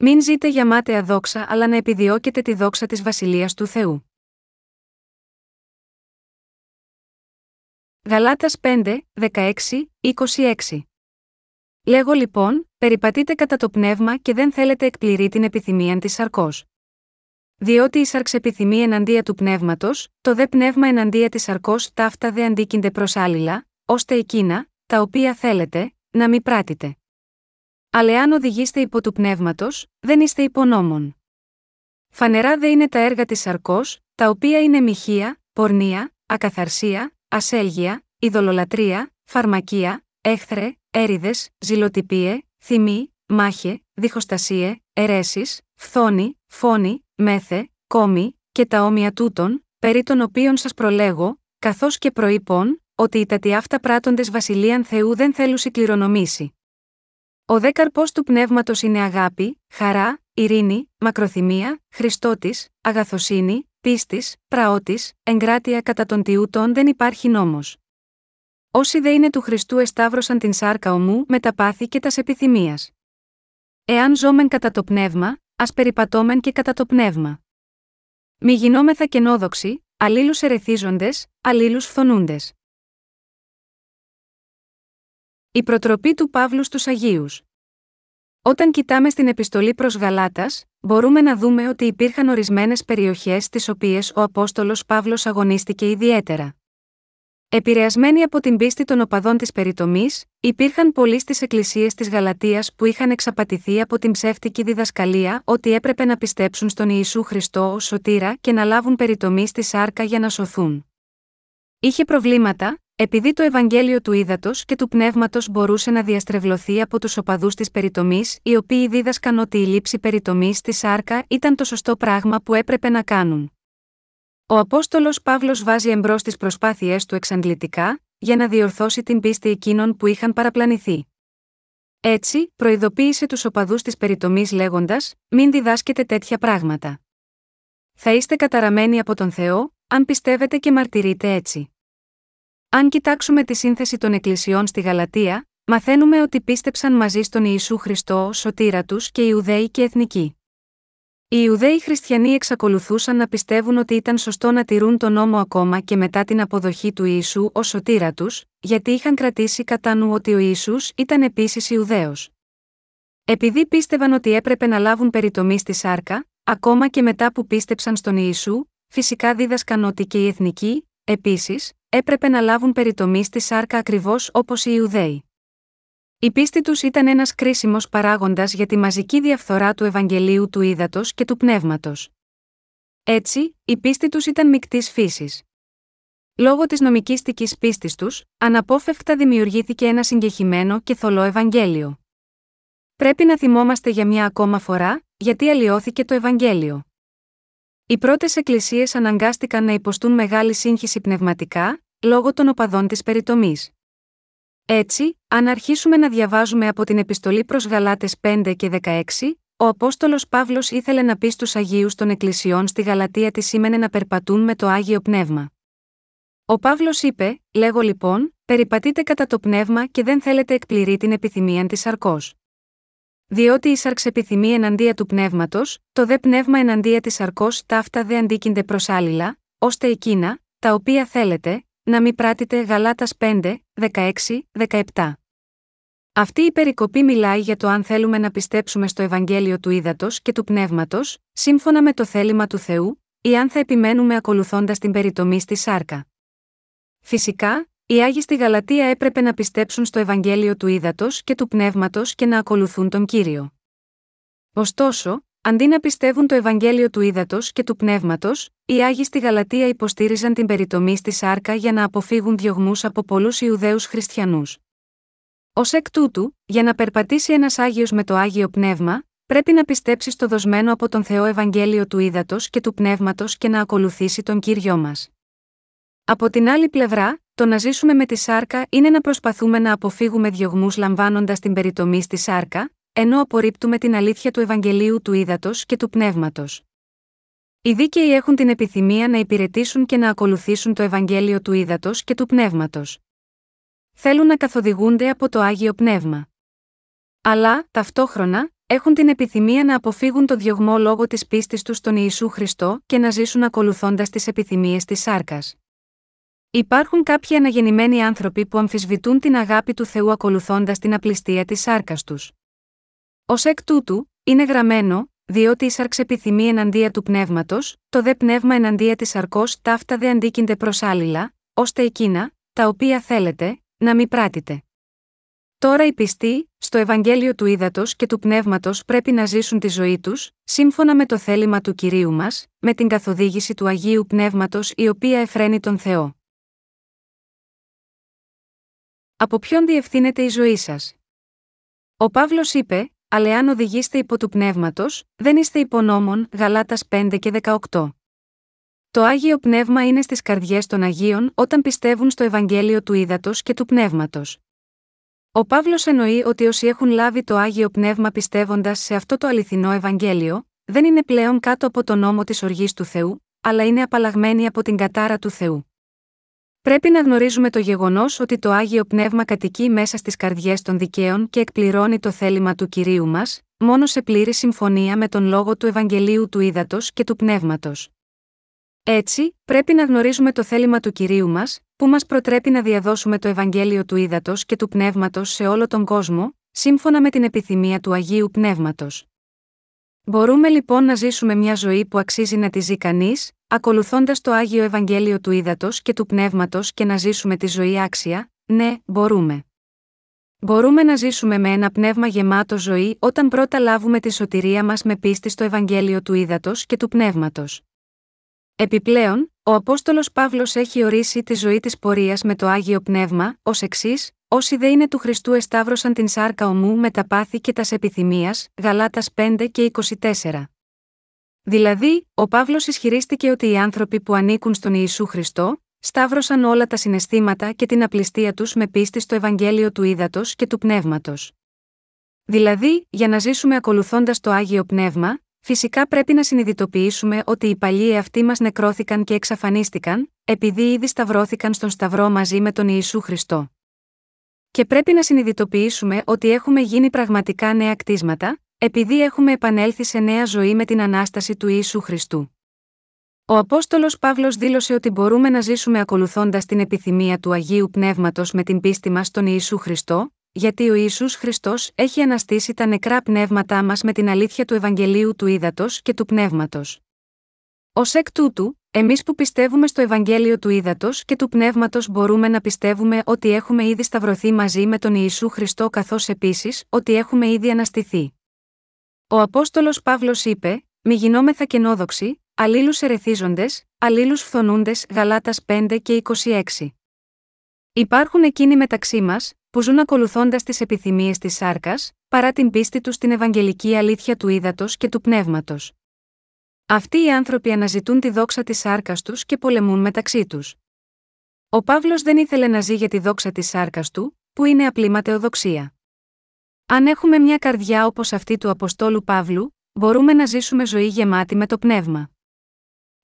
Μην ζείτε για μάταια δόξα αλλά να επιδιώκετε τη δόξα της Βασιλείας του Θεού. Γαλάτας 5, 16, 26 Λέγω λοιπόν, περιπατείτε κατά το πνεύμα και δεν θέλετε εκπληρεί την επιθυμία της σαρκός. Διότι η σαρξ επιθυμεί εναντία του πνεύματος, το δε πνεύμα εναντία της σαρκός ταύτα δε αντίκυνται προς άλληλα, ώστε εκείνα, τα οποία θέλετε, να μην πράτητε. Αλλά εάν οδηγείστε υπό του πνεύματος, δεν είστε υπονόμων. Φανερά δε είναι τα έργα της σαρκός, τα οποία είναι μοιχεία, πορνεία, ακαθαρσία, ασέλγεια, ειδωλολατρεία, φαρμακεία, έχθρε, έριδες, ζηλοτυπίε, θυμή, μάχε, διχοστασίε, αιρέσεις, φθόνη, φόνη, μέθε, κόμη, και τα όμοια τούτων, περί των οποίων σας προλέγω, καθώς και προείπων, ότι οι τατιάφτα αυτά πράτοντες βασιλείαν Θεού δεν θέλουν κληρονομήσει. Ο δε καρπό του πνεύματος είναι αγάπη, χαρά, ειρήνη, μακροθυμία, Χριστότης, αγαθοσύνη, πίστης, πραότη, εγκράτεια κατά των τιούτων δεν υπάρχει νόμος. Όσοι δε είναι του Χριστού εσταύρωσαν την σάρκα ομού με τα πάθη και τας επιθυμίας. Εάν ζώμεν κατά το πνεύμα, ας περιπατώμεν και κατά το πνεύμα. Μη γινόμεθα κενόδοξοι, αλλήλους ερεθίζοντες, αλλήλους φθονούντες. Η προτροπή του Παύλου στους Αγίους Όταν κοιτάμε στην επιστολή προς Γαλάτας, μπορούμε να δούμε ότι υπήρχαν ορισμένες περιοχές στις οποίες ο Απόστολος Παύλος αγωνίστηκε ιδιαίτερα. Επηρεασμένοι από την πίστη των οπαδών της περιτομής, υπήρχαν πολλοί στις εκκλησίες της Γαλατείας που είχαν εξαπατηθεί από την ψεύτικη διδασκαλία ότι έπρεπε να πιστέψουν στον Ιησού Χριστό ως σωτήρα και να λάβουν περιτομή στη σάρκα για να σωθούν. Είχε προβλήματα, επειδή το Ευαγγέλιο του ύδατο και του πνεύματος μπορούσε να διαστρεβλωθεί από τους οπαδούς της περιτομής, οι οποίοι δίδασκαν ότι η λήψη περιτομής στη σάρκα ήταν το σωστό πράγμα που έπρεπε να κάνουν. Ο Απόστολος Παύλος βάζει εμπρός τις προσπάθειές του εξαντλητικά, για να διορθώσει την πίστη εκείνων που είχαν παραπλανηθεί. Έτσι, προειδοποίησε τους οπαδούς της περιτομής λέγοντας: Μην διδάσκετε τέτοια πράγματα. Θα είστε καταραμένοι από τον Θεό, αν πιστεύετε και μαρτυρείτε έτσι. Αν κοιτάξουμε τη σύνθεση των εκκλησιών στη Γαλατεία, μαθαίνουμε ότι πίστεψαν μαζί στον Ιησού Χριστό ω σωτήρα τους και Ιουδαίοι και Εθνικοί. Οι Ιουδαίοι χριστιανοί εξακολουθούσαν να πιστεύουν ότι ήταν σωστό να τηρούν τον νόμο ακόμα και μετά την αποδοχή του Ιησού ως σωτήρα τους, γιατί είχαν κρατήσει κατά νου ότι ο Ιησούς ήταν επίσης Ιουδαίος. Επειδή πίστευαν ότι έπρεπε να λάβουν περιτομή στη σάρκα, ακόμα και μετά που πίστεψαν στον Ιησού, φυσικά δίδασκαν ότι και οι εθνικοί, επίσης, έπρεπε να λάβουν περιτομή στη σάρκα ακριβώς όπως οι Ιουδαίοι. Η πίστη τους ήταν ένας κρίσιμος παράγοντας για τη μαζική διαφθορά του Ευαγγελίου του Ήδατος και του Πνεύματος. Έτσι, η πίστη τους ήταν μεικτής φύσης. Λόγω της νομικήστική πίστης τους, αναπόφευκτα δημιουργήθηκε ένα συγκεχημένο και θολό Ευαγγέλιο. Πρέπει να θυμόμαστε για μια ακόμα φορά, γιατί αλλοιώθηκε το Ευαγγέλιο. Οι πρώτες εκκλησίες αναγκάστηκαν να υποστούν μεγάλη σύγχυση πνευματικά, λόγω των οπαδών της περιτομής. Έτσι, αν αρχίσουμε να διαβάζουμε από την επιστολή προς Γαλάτες 5 και 16, ο Απόστολος Παύλος ήθελε να πει στους Αγίους των Εκκλησιών στη Γαλατεία τι σήμαινε να περπατούν με το Άγιο Πνεύμα. Ο Παύλος είπε, λέγω λοιπόν, περιπατείτε κατά το πνεύμα και δεν θέλετε εκπληρεί την επιθυμία της αρκός. Διότι η σαρξ επιθυμεί εναντία του πνεύματος, το δε πνεύμα εναντία της αρκό ταύτα δε αντίκυνται προς άλληλα, ώστε εκείνα, τα οποία θέλετε, να μην πράτητε Γαλάτας 5, 16, 17. Αυτή η περικοπή μιλάει για το αν θέλουμε να πιστέψουμε στο Ευαγγέλιο του Ήδατος και του Πνεύματος, σύμφωνα με το θέλημα του Θεού, ή αν θα επιμένουμε ακολουθώντας την περιτομή στη σάρκα. Φυσικά, οι Άγιοι στη Γαλατεία έπρεπε να πιστέψουν στο Ευαγγέλιο του Ήδατος και του Πνεύματος και να ακολουθούν τον κύριο. Ωστόσο, Αντί να πιστεύουν το Ευαγγέλιο του ύδατο και του πνεύματος, οι Άγιοι στη Γαλατεία υποστήριζαν την περιτομή στη σάρκα για να αποφύγουν διωγμούς από πολλούς Ιουδαίους Χριστιανούς. Ω εκ τούτου, για να περπατήσει ένας Άγιος με το Άγιο Πνεύμα, πρέπει να πιστέψει στο δοσμένο από τον Θεό Ευαγγέλιο του ύδατο και του πνεύματος και να ακολουθήσει τον κύριο μας. Από την άλλη πλευρά, το να ζήσουμε με τη σάρκα είναι να προσπαθούμε να αποφύγουμε διωγμούς λαμβάνοντας την περιτομή στη σάρκα, ενώ απορρίπτουμε την αλήθεια του Ευαγγελίου του Ήδατος και του Πνεύματος. Οι δίκαιοι έχουν την επιθυμία να υπηρετήσουν και να ακολουθήσουν το Ευαγγέλιο του Ήδατος και του Πνεύματος. Θέλουν να καθοδηγούνται από το Άγιο Πνεύμα. Αλλά, ταυτόχρονα, έχουν την επιθυμία να αποφύγουν το διωγμό λόγω της πίστης τους στον Ιησού Χριστό και να ζήσουν ακολουθώντας τις επιθυμίες της σάρκας. Υπάρχουν κάποιοι αναγεννημένοι άνθρωποι που αμφισβητούν την αγάπη του Θεού ακολουθώντας την απληστία της σάρκας τους. Ω εκ τούτου, είναι γραμμένο, διότι η σάρξ επιθυμεί εναντία του πνεύματος, το δε πνεύμα εναντία της αρκό ταύτα δε αντίκυνται προς άλληλα, ώστε εκείνα, τα οποία θέλετε, να μην πράτητε. Τώρα οι πιστοί, στο Ευαγγέλιο του Ήδατος και του Πνεύματος πρέπει να ζήσουν τη ζωή τους, σύμφωνα με το θέλημα του κυρίου μας, με την καθοδήγηση του Αγίου Πνεύματος η οποία εφραίνει τον Θεό. Από ποιον διευθύνεται η ζωή σας; Ο Παύλος είπε: Αλλά αν οδηγείστε υπό του πνεύματος, δεν είστε υπονόμων, Γαλάτας 5 και 18. Το άγιο πνεύμα είναι στις καρδιές των Αγίων όταν πιστεύουν στο Ευαγγέλιο του Ήδατος και του Πνεύματος. Ο Παύλος εννοεί ότι όσοι έχουν λάβει το άγιο πνεύμα πιστεύοντας σε αυτό το αληθινό Ευαγγέλιο, δεν είναι πλέον κάτω από τον νόμο της οργής του Θεού, αλλά είναι απαλλαγμένοι από την κατάρα του Θεού. Πρέπει να γνωρίζουμε το γεγονός ότι το άγιο πνεύμα κατοικεί μέσα στις καρδιές των δικαίων και εκπληρώνει το θέλημα του κυρίου μας, μόνο σε πλήρη συμφωνία με τον λόγο του Ευαγγελίου του Ήδατος και του Πνεύματος. Έτσι, πρέπει να γνωρίζουμε το θέλημα του κυρίου μας, που μας προτρέπει να διαδώσουμε το Ευαγγέλιο του Ήδατος και του Πνεύματος σε όλο τον κόσμο, σύμφωνα με την επιθυμία του Αγίου Πνεύματος. Μπορούμε λοιπόν να ζήσουμε μια ζωή που αξίζει να τη ζει κανείς, ακολουθώντας το Άγιο Ευαγγέλιο του Ήδατος και του Πνεύματος και να ζήσουμε τη ζωή άξια, ναι, μπορούμε. Μπορούμε να ζήσουμε με ένα πνεύμα γεμάτο ζωή όταν πρώτα λάβουμε τη σωτηρία μας με πίστη στο Ευαγγέλιο του Ήδατος και του Πνεύματος. Επιπλέον, ο Απόστολος Παύλος έχει ορίσει τη ζωή της πορείας με το άγιο πνεύμα, ως εξής: Όσοι δε είναι του Χριστού εσταύρωσαν την σάρκα ομού με τα πάθη και τας επιθυμίας, Γαλάτας 5 και 24. Δηλαδή, ο Παύλος ισχυρίστηκε ότι οι άνθρωποι που ανήκουν στον Ιησού Χριστό, σταύρωσαν όλα τα συναισθήματα και την απληστία τους με πίστη στο Ευαγγέλιο του Ήδατος και του Πνεύματος. Δηλαδή, για να ζήσουμε ακολουθώντας το άγιο πνεύμα, Φυσικά πρέπει να συνειδητοποιήσουμε ότι οι παλιοί εαυτοί μας νεκρώθηκαν και εξαφανίστηκαν, επειδή ήδη σταυρώθηκαν στον Σταυρό μαζί με τον Ιησού Χριστό. Και πρέπει να συνειδητοποιήσουμε ότι έχουμε γίνει πραγματικά νέα κτίσματα, επειδή έχουμε επανέλθει σε νέα ζωή με την ανάσταση του Ιησού Χριστού. Ο Απόστολος Παύλος δήλωσε ότι μπορούμε να ζήσουμε ακολουθώντας την επιθυμία του Αγίου Πνεύματος με την πίστη μας στον Ιησού Χριστό, γιατί ο Ιησούς Χριστός έχει αναστήσει τα νεκρά πνεύματά μας με την αλήθεια του Ευαγγελίου του Ήδατος και του Πνεύματος. Ω εκ τούτου, εμείς που πιστεύουμε στο Ευαγγέλιο του Ήδατος και του Πνεύματος μπορούμε να πιστεύουμε ότι έχουμε ήδη σταυρωθεί μαζί με τον Ιησού Χριστό καθώς επίσης ότι έχουμε ήδη αναστηθεί. Ο Απόστολος Παύλος είπε: Μη γινόμεθα κενόδοξοι, αλλήλους ερεθίζοντες, αλλήλους φθονούντες Γαλάτας 5 και 26. Υπάρχουν εκείνοι μεταξύ μας, που ζουν ακολουθώντας τις επιθυμίες της σάρκας, παρά την πίστη τους στην Ευαγγελική αλήθεια του ύδατος και του πνεύματος. Αυτοί οι άνθρωποι αναζητούν τη δόξα της σάρκας τους και πολεμούν μεταξύ τους. Ο Παύλος δεν ήθελε να ζει για τη δόξα της σάρκας του, που είναι απλή ματαιοδοξία. Αν έχουμε μια καρδιά όπως αυτή του Αποστόλου Παύλου, μπορούμε να ζήσουμε ζωή γεμάτη με το πνεύμα.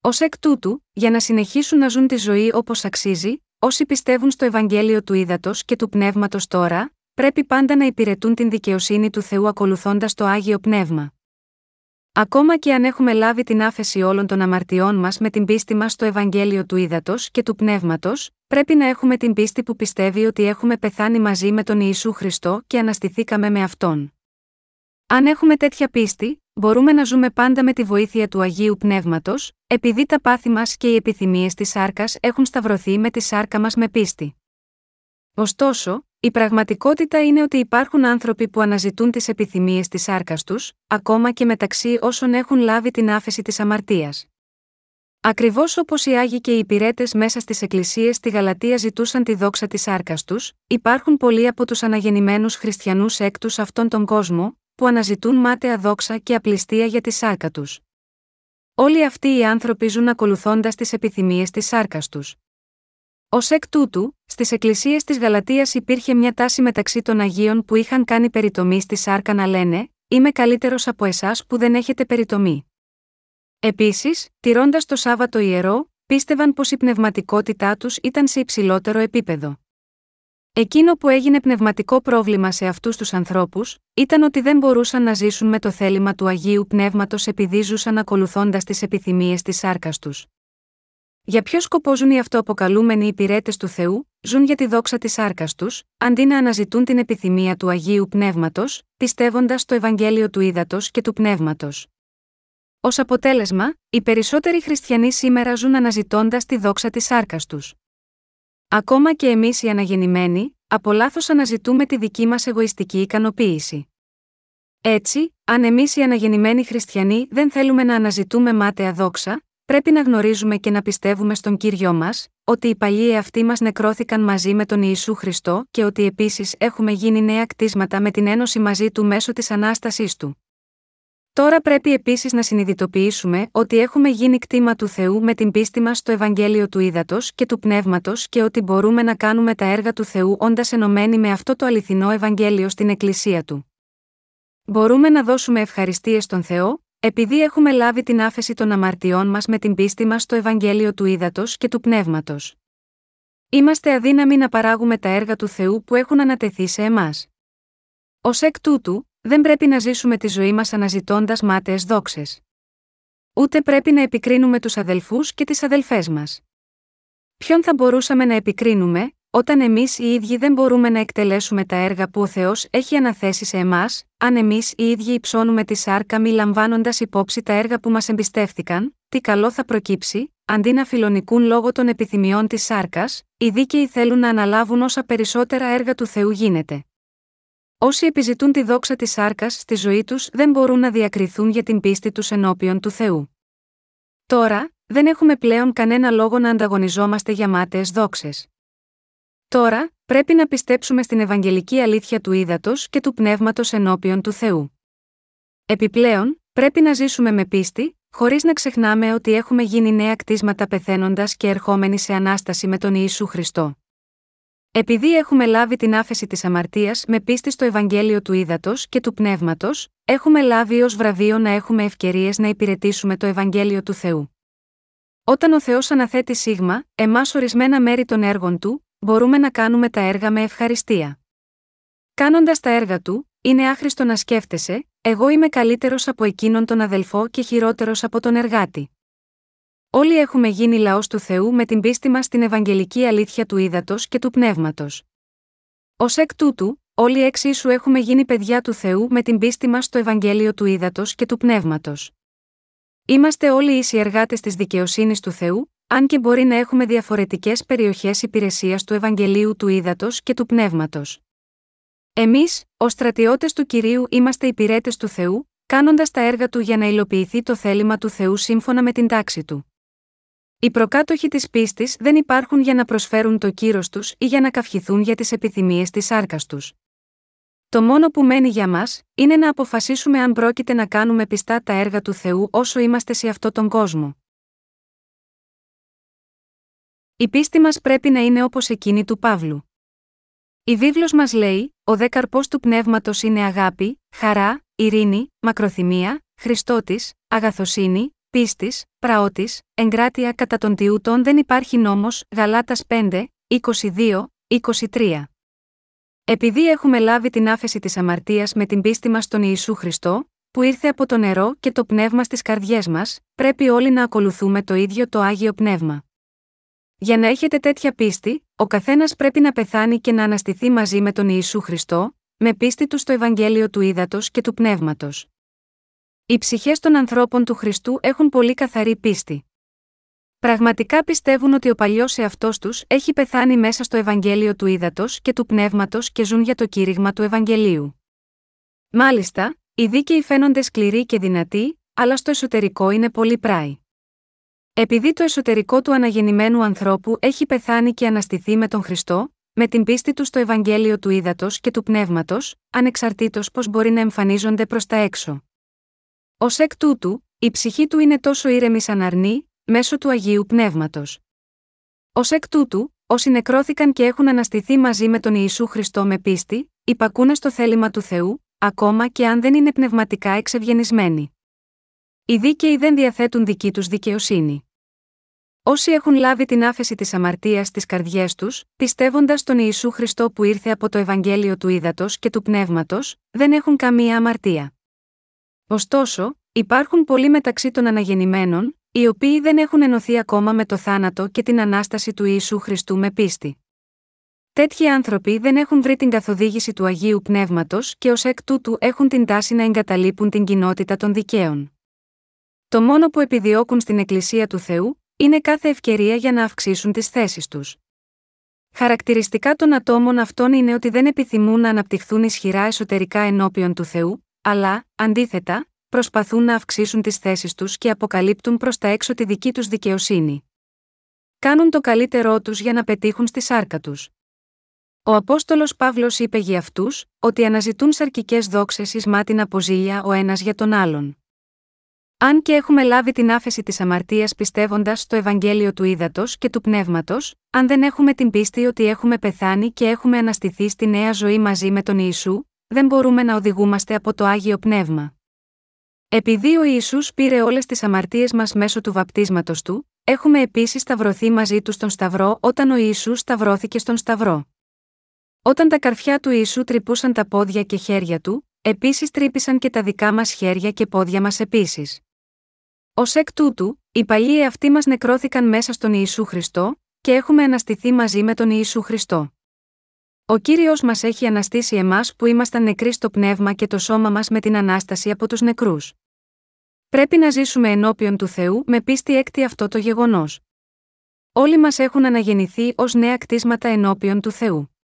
Ω εκ τούτου, για να συνεχίσουν να ζουν τη ζωή όπως αξίζει, Όσοι πιστεύουν στο Ευαγγέλιο του Ήδατος και του Πνεύματος τώρα, πρέπει πάντα να υπηρετούν την δικαιοσύνη του Θεού ακολουθώντας το άγιο πνεύμα. Ακόμα και αν έχουμε λάβει την άφεση όλων των αμαρτιών μας με την πίστη μας στο Ευαγγέλιο του Ήδατος και του Πνεύματος, πρέπει να έχουμε την πίστη που πιστεύει ότι έχουμε πεθάνει μαζί με τον Ιησού Χριστό και αναστηθήκαμε με αυτόν. Αν έχουμε τέτοια πίστη, μπορούμε να ζούμε πάντα με τη βοήθεια του Αγίου Πνεύματος, επειδή τα πάθη μας και οι επιθυμίες της σάρκας έχουν σταυρωθεί με τη σάρκα μας με πίστη. Ωστόσο, η πραγματικότητα είναι ότι υπάρχουν άνθρωποι που αναζητούν τις επιθυμίες της σάρκας τους, ακόμα και μεταξύ όσων έχουν λάβει την άφεση της αμαρτίας. Ακριβώς όπως οι Άγιοι και οι υπηρέτες μέσα στις εκκλησίες στη Γαλατεία ζητούσαν τη δόξα της σάρκας τους, υπάρχουν πολλοί από τους αναγεννημένους χριστιανούς έκτους αυτόν τον κόσμο, που αναζητούν μάταια δόξα και απληστία για τη σάρκα τους. Όλοι αυτοί οι άνθρωποι ζουν ακολουθώντας τις επιθυμίες της σάρκας τους. Ω εκ τούτου, στις εκκλησίες της Γαλατείας υπήρχε μια τάση μεταξύ των Αγίων που είχαν κάνει περιτομή στη σάρκα να λένε: Είμαι καλύτερος από εσάς που δεν έχετε περιτομή. Επίσης, τηρώντας το Σάββατο ιερό, πίστευαν πως η πνευματικότητά τους ήταν σε υψηλότερο επίπεδο. Εκείνο που έγινε πνευματικό πρόβλημα σε αυτούς τους ανθρώπους, ήταν ότι δεν μπορούσαν να ζήσουν με το θέλημα του Αγίου Πνεύματος επειδή ζούσαν ακολουθώντας τις επιθυμίες της σάρκας τους. Για ποιο σκοπό ζουν οι αυτοαποκαλούμενοι υπηρέτες του Θεού, ζουν για τη δόξα της σάρκα τους, αντί να αναζητούν την επιθυμία του Αγίου Πνεύματος, πιστεύοντας στο Ευαγγέλιο του Ήδατος και του Πνεύματος. Ω αποτέλεσμα, οι περισσότεροι χριστιανοί σήμερα ζουν αναζητώντας τη δόξα της σάρκα τους. Ακόμα και εμείς οι αναγεννημένοι, από λάθος αναζητούμε τη δική μας εγωιστική ικανοποίηση. Έτσι, αν εμείς οι αναγεννημένοι χριστιανοί δεν θέλουμε να αναζητούμε μάταια δόξα, πρέπει να γνωρίζουμε και να πιστεύουμε στον κύριο μας, ότι οι παλιοί εαυτοί μας νεκρώθηκαν μαζί με τον Ιησού Χριστό και ότι επίσης έχουμε γίνει νέα κτίσματα με την ένωση μαζί του μέσω της ανάστασής του. Τώρα πρέπει επίσης να συνειδητοποιήσουμε ότι έχουμε γίνει κτήμα του Θεού με την πίστη μας στο Ευαγγέλιο του Ήδατος και του Πνεύματος και ότι μπορούμε να κάνουμε τα έργα του Θεού όντας ενωμένοι με αυτό το αληθινό Ευαγγέλιο στην Εκκλησία του. Μπορούμε να δώσουμε ευχαριστίες στον Θεό, επειδή έχουμε λάβει την άφεση των αμαρτιών μας με την πίστη μας στο Ευαγγέλιο του Ήδατος και του Πνεύματος. Είμαστε αδύναμοι να παράγουμε τα έργα του Θεού που έχουν ανατεθεί σε εμάς. Ω εκ τούτου, δεν πρέπει να ζήσουμε τη ζωή μας αναζητώντας μάταιες δόξες. Ούτε πρέπει να επικρίνουμε τους αδελφούς και τις αδελφές μας. Ποιον θα μπορούσαμε να επικρίνουμε, όταν εμείς οι ίδιοι δεν μπορούμε να εκτελέσουμε τα έργα που ο Θεός έχει αναθέσει σε εμάς, αν εμείς οι ίδιοι υψώνουμε τη σάρκα μη λαμβάνοντας υπόψη τα έργα που μας εμπιστεύτηκαν, τι καλό θα προκύψει, αντί να φιλονικούν λόγω των επιθυμιών της σάρκας, οι δίκαιοι θέλουν να αναλάβουν όσα περισσότερα έργα του Θεού γίνεται. Όσοι επιζητούν τη δόξα της σάρκας στη ζωή τους δεν μπορούν να διακριθούν για την πίστη τους ενώπιον του Θεού. Τώρα, δεν έχουμε πλέον κανένα λόγο να ανταγωνιζόμαστε για μάταιες δόξες. Τώρα, πρέπει να πιστέψουμε στην Ευαγγελική αλήθεια του ύδατος και του πνεύματος ενώπιον του Θεού. Επιπλέον, πρέπει να ζήσουμε με πίστη, χωρίς να ξεχνάμε ότι έχουμε γίνει νέα κτίσματα πεθαίνοντας και ερχόμενοι σε ανάσταση με τον Ιησού Χριστό. Επειδή έχουμε λάβει την άφεση της αμαρτίας με πίστη στο Ευαγγέλιο του Ήδατο και του Πνεύματος, έχουμε λάβει ως βραβείο να έχουμε ευκαιρίες να υπηρετήσουμε το Ευαγγέλιο του Θεού. Όταν ο Θεός αναθέτει σίγμα, εμάς ορισμένα μέρη των έργων του, μπορούμε να κάνουμε τα έργα με ευχαριστία. Κάνοντας τα έργα του, είναι άχρηστο να σκέφτεσαι, εγώ είμαι καλύτερος από εκείνον τον αδελφό και χειρότερος από τον εργάτη. Όλοι έχουμε γίνει λαός του Θεού με την πίστη μας στην Ευαγγελική αλήθεια του ύδατος και του πνεύματος. Ω εκ τούτου, όλοι εξίσου έχουμε γίνει παιδιά του Θεού με την πίστη μας στο Ευαγγέλιο του ύδατος και του πνεύματος. Είμαστε όλοι ίσοι εργάτες της δικαιοσύνης του Θεού, αν και μπορεί να έχουμε διαφορετικές περιοχές υπηρεσίας του Ευαγγελίου του ύδατο και του πνεύματος. Εμείς, ως στρατιώτες του κυρίου, είμαστε υπηρέτες του Θεού, κάνοντας τα έργα του για να υλοποιηθεί το θέλημα του Θεού σύμφωνα με την τάξη του. Οι προκάτοχοι της πίστης δεν υπάρχουν για να προσφέρουν το κύρος τους ή για να καυχηθούν για τις επιθυμίες της σάρκας τους. Το μόνο που μένει για μας, είναι να αποφασίσουμε αν πρόκειται να κάνουμε πιστά τα έργα του Θεού όσο είμαστε σε αυτόν τον κόσμο. Η πίστη μας πρέπει να είναι όπως εκείνη του Παύλου. Η βίβλος μας λέει, ο δε καρπός του πνεύματος είναι αγάπη, χαρά, ειρήνη, μακροθυμία, χριστότης, αγαθοσύνη, πίστης, πραότη, εγκράτεια κατά των τιούτων δεν υπάρχει νόμος, Γαλάτας 5, 22, 23. Επειδή έχουμε λάβει την άφεση της αμαρτίας με την πίστη μας στον Ιησού Χριστό, που ήρθε από το νερό και το πνεύμα στις καρδιές μας, πρέπει όλοι να ακολουθούμε το ίδιο το άγιο πνεύμα. Για να έχετε τέτοια πίστη, ο καθένας πρέπει να πεθάνει και να αναστηθεί μαζί με τον Ιησού Χριστό, με πίστη του στο Ευαγγέλιο του Ήδατος και του Πνεύματος. Οι ψυχές των ανθρώπων του Χριστού έχουν πολύ καθαρή πίστη. Πραγματικά πιστεύουν ότι ο παλιός εαυτός τους έχει πεθάνει μέσα στο Ευαγγέλιο του Ήδατος και του Πνεύματος και ζουν για το κήρυγμα του Ευαγγελίου. Μάλιστα, οι δίκαιοι φαίνονται σκληροί και δυνατοί, αλλά στο εσωτερικό είναι πολύ πράοι. Επειδή το εσωτερικό του αναγεννημένου ανθρώπου έχει πεθάνει και αναστηθεί με τον Χριστό, με την πίστη του στο Ευαγγέλιο του Ήδατος και του Πνεύματος, ανεξαρτήτως πώς μπορεί να εμφανίζονται προς τα έξω. Ω εκ τούτου, η ψυχή του είναι τόσο ήρεμη σαν αρνή, μέσω του Αγίου Πνεύματος. Ω εκ τούτου, όσοι νεκρώθηκαν και έχουν αναστηθεί μαζί με τον Ιησού Χριστό με πίστη, υπακούνε στο θέλημα του Θεού, ακόμα και αν δεν είναι πνευματικά εξευγενισμένοι. Οι δίκαιοι δεν διαθέτουν δική τους δικαιοσύνη. Όσοι έχουν λάβει την άφεση της αμαρτίας στις καρδιές τους, πιστεύοντας τον Ιησού Χριστό που ήρθε από το Ευαγγέλιο του Ήδατος και του Πνεύματος, δεν έχουν καμία αμαρτία. Ωστόσο, υπάρχουν πολλοί μεταξύ των αναγεννημένων, οι οποίοι δεν έχουν ενωθεί ακόμα με το θάνατο και την ανάσταση του Ιησού Χριστού με πίστη. Τέτοιοι άνθρωποι δεν έχουν βρει την καθοδήγηση του Αγίου Πνεύματος και ως εκ τούτου έχουν την τάση να εγκαταλείπουν την κοινότητα των δικαίων. Το μόνο που επιδιώκουν στην Εκκλησία του Θεού είναι κάθε ευκαιρία για να αυξήσουν τις θέσεις τους. Χαρακτηριστικά των ατόμων αυτών είναι ότι δεν επιθυμούν να αναπτυχθούν ισχυρά εσωτερικά ενώπιον του Θεού, αλλά, αντίθετα, προσπαθούν να αυξήσουν τις θέσεις τους και αποκαλύπτουν προς τα έξω τη δική τους δικαιοσύνη. Κάνουν το καλύτερό τους για να πετύχουν στη σάρκα τους. Ο Απόστολος Παύλος είπε για αυτούς, ότι αναζητούν σαρκικές δόξες εις την αποζήλια ο ένας για τον άλλον. Αν και έχουμε λάβει την άφεση της αμαρτίας πιστεύοντας στο Ευαγγέλιο του Ήδατος και του Πνεύματος, αν δεν έχουμε την πίστη ότι έχουμε πεθάνει και έχουμε αναστηθεί στη νέα ζωή μαζί με τον Ιησού, δεν μπορούμε να οδηγούμαστε από το άγιο πνεύμα. Επειδή ο Ισού πήρε όλες τις αμαρτίες μας μέσω του βαπτίσματος του, έχουμε επίσης σταυρωθεί μαζί του στον Σταυρό όταν ο Ιησούς σταυρώθηκε στον Σταυρό. Όταν τα καρφιά του Ιησού τρυπούσαν τα πόδια και χέρια του, επίσης τρύπησαν και τα δικά μας χέρια και πόδια μας επίσης. Ω εκ τούτου, οι παλιοί εαυτοί μας νεκρώθηκαν μέσα στον Ιησού Χριστό, και έχουμε αναστηθεί μαζί με τον Ιησού Χριστό. Ο κύριος μας έχει αναστήσει εμάς που ήμασταν νεκροί στο πνεύμα και το σώμα μας με την ανάσταση από τους νεκρούς. Πρέπει να ζήσουμε ενώπιον του Θεού με πίστη έκτη αυτό το γεγονός. Όλοι μας έχουν αναγεννηθεί ως νέα κτίσματα ενώπιον του Θεού.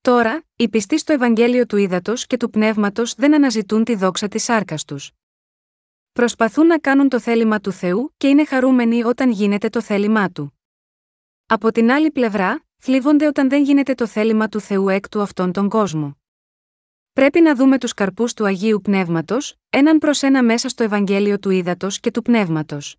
Τώρα, οι πιστοί στο Ευαγγέλιο του Ήδατος και του Πνεύματος δεν αναζητούν τη δόξα της σάρκας τους. Προσπαθούν να κάνουν το θέλημα του Θεού και είναι χαρούμενοι όταν γίνεται το θέλημά του. Από την άλλη πλευρά, θλίβονται όταν δεν γίνεται το θέλημα του Θεού εκ του αυτόν τον κόσμο. Πρέπει να δούμε τους καρπούς του Αγίου Πνεύματος, έναν προς ένα μέσα στο Ευαγγέλιο του Ήδατος και του Πνεύματος.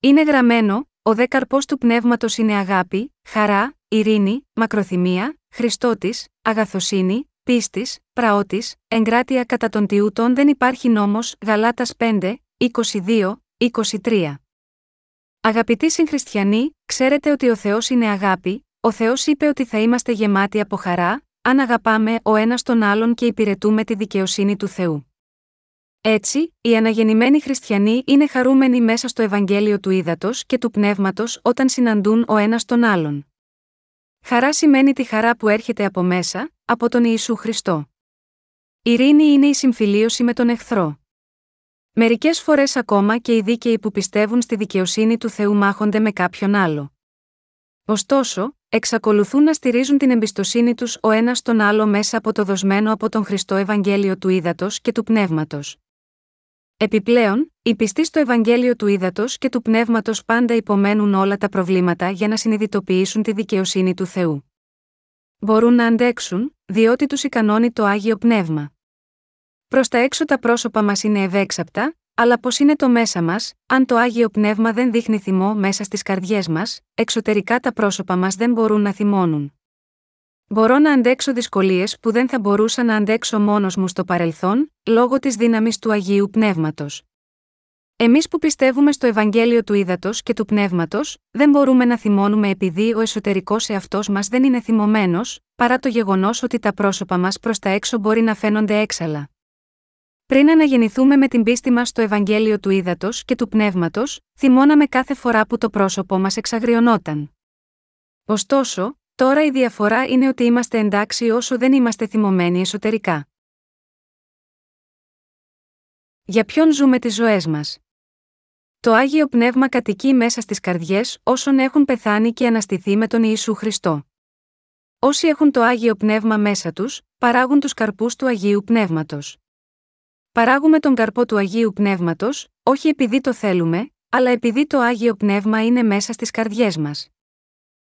Είναι γραμμένο, ο δε καρπός του Πνεύματος είναι αγάπη, χαρά, ειρήνη, μακροθυμία, Χριστότης, αγαθοσύνη, πίστης, πραότη, εγκράτεια κατά των τιούτων δεν υπάρχει νόμος, Γαλάτας 5, 22, 23. Αγαπητοί συγχριστιανοί, ξέρετε ότι ο Θεός είναι αγάπη, ο Θεός είπε ότι θα είμαστε γεμάτοι από χαρά, αν αγαπάμε ο ένας τον άλλον και υπηρετούμε τη δικαιοσύνη του Θεού. Έτσι, οι αναγεννημένοι χριστιανοί είναι χαρούμενοι μέσα στο Ευαγγέλιο του Ήδατος και του Πνεύματος όταν συναντούν ο ένας τον άλλον. Χαρά σημαίνει τη χαρά που έρχεται από μέσα, από τον Ιησού Χριστό. Ειρήνη είναι η συμφιλίωση με τον εχθρό. Μερικές φορές ακόμα και οι δίκαιοι που πιστεύουν στη δικαιοσύνη του Θεού μάχονται με κάποιον άλλο. Ωστόσο, εξακολουθούν να στηρίζουν την εμπιστοσύνη τους ο ένας τον άλλο μέσα από το δοσμένο από τον Χριστό Ευαγγέλιο του Ήδατος και του Πνεύματος. Επιπλέον, οι πιστοί στο Ευαγγέλιο του Ήδατος και του Πνεύματος πάντα υπομένουν όλα τα προβλήματα για να συνειδητοποιήσουν τη δικαιοσύνη του Θεού. Μπορούν να αντέξουν, διότι τους ικανώνει το άγιο πνεύμα. Προς τα έξω τα πρόσωπα μας είναι ευέξαπτα, αλλά πώς είναι το μέσα μας, αν το άγιο πνεύμα δεν δείχνει θυμό μέσα στις καρδιές μας, εξωτερικά τα πρόσωπα μας δεν μπορούν να θυμώνουν. Μπορώ να αντέξω δυσκολίες που δεν θα μπορούσα να αντέξω μόνος μου στο παρελθόν, λόγω της δύναμης του Αγίου Πνεύματος. Εμείς που πιστεύουμε στο Ευαγγέλιο του Ήδατος και του Πνεύματος, δεν μπορούμε να θυμώνουμε επειδή ο εσωτερικός εαυτός μας δεν είναι θυμωμένος, παρά το γεγονός ότι τα πρόσωπα μας προς τα έξω μπορεί να φαίνονται έξαλα. Πριν αναγεννηθούμε με την πίστη μας στο Ευαγγέλιο του Ήδατος και του Πνεύματος, θυμώναμε κάθε φορά που το πρόσωπό μας εξαγριωνόταν. Ωστόσο, Τώρα η διαφορά είναι ότι είμαστε εντάξει όσο δεν είμαστε θυμωμένοι εσωτερικά. Για ποιον ζούμε τις ζωές μας; Το Άγιο Πνεύμα κατοικεί μέσα στις καρδιές όσων έχουν πεθάνει και αναστηθεί με τον Ιησού Χριστό. Όσοι έχουν το Άγιο Πνεύμα μέσα τους, παράγουν τους καρπούς του Αγίου Πνεύματος. Παράγουμε τον καρπό του Αγίου Πνεύματος, όχι επειδή το θέλουμε, αλλά επειδή το Άγιο Πνεύμα είναι μέσα στις καρδιές μας.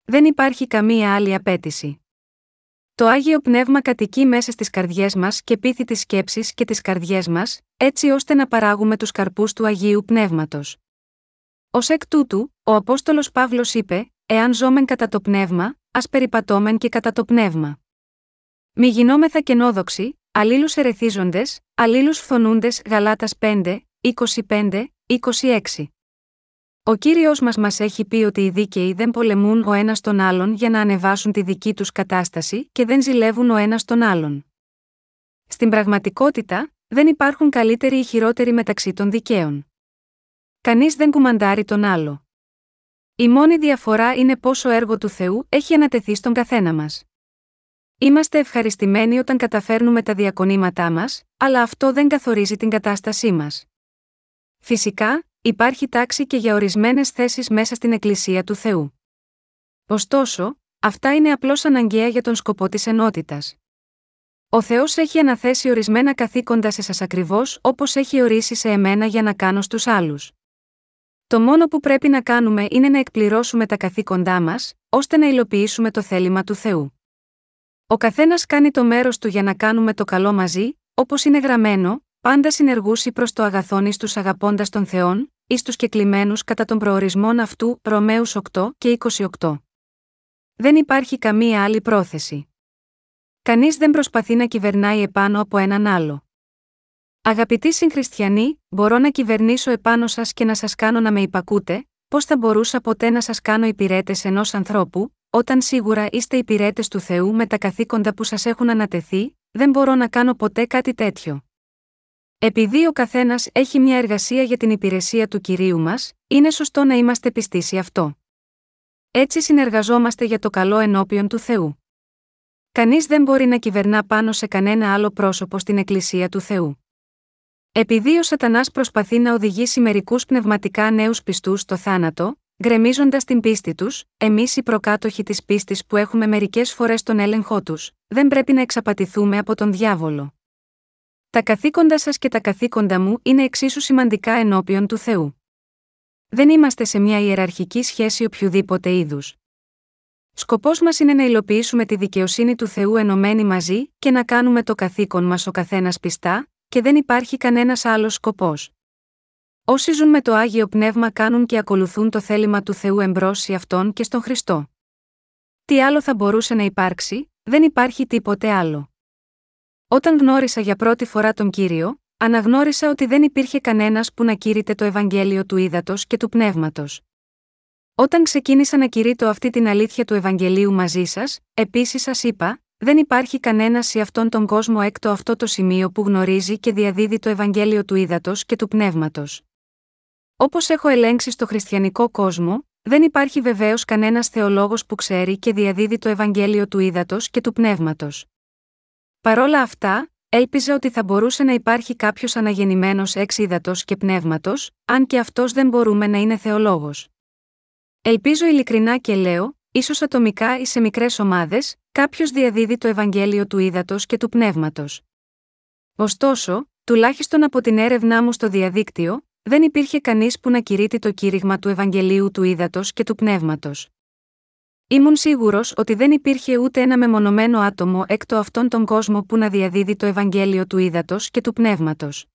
Δεν υπάρχει καμία άλλη απέτηση. Το Άγιο Πνεύμα κατοικεί μέσα στις καρδιές μας και πείθει τις σκέψεις και τις καρδιές μας, έτσι ώστε να παράγουμε τους καρπούς του Αγίου Πνεύματος. Ω εκ τούτου, ο Απόστολος Παύλος είπε: Εάν ζώμεν κατά το πνεύμα, ας περιπατώμεν και κατά το πνεύμα. Μη γινόμεθα κενόδοξοι, αλλήλους ερεθίζοντες, αλλήλους φθονούντες Γαλάτας 5, 25, 26. Ο κύριος μας μας έχει πει ότι οι δίκαιοι δεν πολεμούν ο ένας τον άλλον για να ανεβάσουν τη δική τους κατάσταση και δεν ζηλεύουν ο ένας τον άλλον. Στην πραγματικότητα, δεν υπάρχουν καλύτεροι ή χειρότεροι μεταξύ των δικαίων. Κανείς δεν κουμαντάρει τον άλλο. Η μόνη διαφορά είναι πόσο έργο του Θεού έχει ανατεθεί στον καθένα μας. Είμαστε ευχαριστημένοι όταν καταφέρνουμε τα διακονήματά μας, αλλά αυτό δεν καθορίζει την κατάστασή μας. Φυσικά, υπάρχει τάξη και για ορισμένες θέσεις μέσα στην Εκκλησία του Θεού. Ωστόσο, αυτά είναι απλώς αναγκαία για τον σκοπό της ενότητας. Ο Θεός έχει αναθέσει ορισμένα καθήκοντα σε σας ακριβώς όπως έχει ορίσει σε εμένα για να κάνω στους άλλους. Το μόνο που πρέπει να κάνουμε είναι να εκπληρώσουμε τα καθήκοντά μας, ώστε να υλοποιήσουμε το θέλημα του Θεού. Ο καθένας κάνει το μέρος του για να κάνουμε το καλό μαζί, όπως είναι γραμμένο, πάντα συνεργούσι προς το αγαθόν εις τους αγαπώντας των Θεών, εις τους κεκλημένου κατά των προορισμών αυτού, Ρωμαίους 8 και 28. Δεν υπάρχει καμία άλλη πρόθεση. Κανείς δεν προσπαθεί να κυβερνάει επάνω από έναν άλλο. Αγαπητοί συγχριστιανοί, μπορώ να κυβερνήσω επάνω σας και να σας κάνω να με υπακούτε, πώς θα μπορούσα ποτέ να σας κάνω υπηρέτες ενός ανθρώπου, όταν σίγουρα είστε υπηρέτες του Θεού με τα καθήκοντα που σας έχουν ανατεθεί, δεν μπορώ να κάνω ποτέ κάτι τέτοιο. Επειδή ο καθένας έχει μια εργασία για την υπηρεσία του κυρίου μας, είναι σωστό να είμαστε πιστοί σε αυτό. Έτσι συνεργαζόμαστε για το καλό ενώπιον του Θεού. Κανείς δεν μπορεί να κυβερνά πάνω σε κανένα άλλο πρόσωπο στην Εκκλησία του Θεού. Επειδή ο Σατανάς προσπαθεί να οδηγήσει μερικούς πνευματικά νέους πιστούς στο θάνατο, γκρεμίζοντας την πίστη τους, εμείς οι προκάτοχοι της πίστης που έχουμε μερικές φορές τον έλεγχό τους, δεν πρέπει να εξαπατηθούμε από τον διάβολο. Τα καθήκοντα σας και τα καθήκοντα μου είναι εξίσου σημαντικά ενώπιον του Θεού. Δεν είμαστε σε μια ιεραρχική σχέση οποιοδήποτε είδους. Σκοπός μας είναι να υλοποιήσουμε τη δικαιοσύνη του Θεού ενωμένοι μαζί και να κάνουμε το καθήκον μας ο καθένας πιστά, και δεν υπάρχει κανένας άλλος σκοπός. Όσοι ζουν με το άγιο πνεύμα κάνουν και ακολουθούν το θέλημα του Θεού εμπρόσει αυτόν και στον Χριστό. Τι άλλο θα μπορούσε να υπάρξει, δεν υπάρχει τίποτε άλλο. Όταν γνώρισα για πρώτη φορά τον κύριο, αναγνώρισα ότι δεν υπήρχε κανένας που να κήρυτε το Ευαγγέλιο του ύδατο και του πνεύματος. Όταν ξεκίνησα να κηρύττω αυτή την αλήθεια του Ευαγγελίου μαζί σας, επίσης σας είπα, δεν υπάρχει κανένας σε αυτόν τον κόσμο έκτο αυτό το σημείο που γνωρίζει και διαδίδει το Ευαγγέλιο του ύδατο και του πνεύματος. Όπως έχω ελέγξει στο χριστιανικό κόσμο, δεν υπάρχει βεβαίως κανένας θεολόγος που ξέρει και διαδίδει το Ευαγγέλιο του ύδατο και του πνεύματος. Παρόλα αυτά, έλπιζα ότι θα μπορούσε να υπάρχει κάποιος αναγεννημένος εξ ύδατο και πνεύματος, αν και αυτός δεν μπορούμε να είναι θεολόγος. Ελπίζω ειλικρινά και λέω, ίσως ατομικά ή σε μικρές ομάδες, κάποιος διαδίδει το Ευαγγέλιο του ύδατο και του πνεύματος. Ωστόσο, τουλάχιστον από την έρευνά μου στο διαδίκτυο, δεν υπήρχε κανείς που να κηρύττει το κήρυγμα του Ευαγγελίου του ύδατο και του πνεύματος. Ήμουν σίγουρος ότι δεν υπήρχε ούτε ένα μεμονωμένο άτομο έκτο αυτόν τον κόσμο που να διαδίδει το Ευαγγέλιο του ύδατο και του πνεύματος.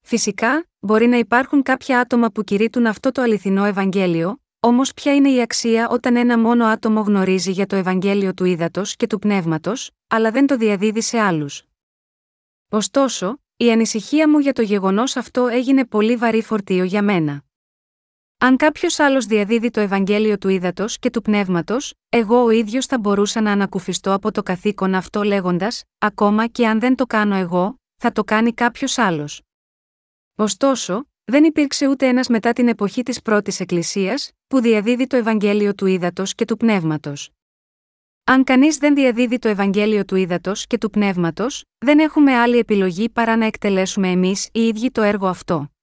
Φυσικά, μπορεί να υπάρχουν κάποια άτομα που κηρύττουν αυτό το αληθινό Ευαγγέλιο, Όμως, ποια είναι η αξία όταν ένα μόνο άτομο γνωρίζει για το Ευαγγέλιο του ύδατο και του πνεύματος, αλλά δεν το διαδίδει σε άλλους; Ωστόσο, η ανησυχία μου για το γεγονός αυτό έγινε πολύ βαρύ φορτίο για μένα. Αν κάποιος άλλος διαδίδει το Ευαγγέλιο του ύδατο και του πνεύματος, εγώ ο ίδιος θα μπορούσα να ανακουφιστώ από το καθήκον αυτό λέγοντας: Ακόμα και αν δεν το κάνω εγώ, θα το κάνει κάποιος άλλος. Ωστόσο, δεν υπήρξε ούτε ένας μετά την εποχή της πρώτης Εκκλησίας, που διαδίδει το Ευαγγέλιο του ύδατο και του πνεύματος. Αν κανείς δεν διαδίδει το Ευαγγέλιο του ύδατο και του πνεύματος, δεν έχουμε άλλη επιλογή παρά να εκτελέσουμε εμείς οι ίδιοι το έργο αυτό.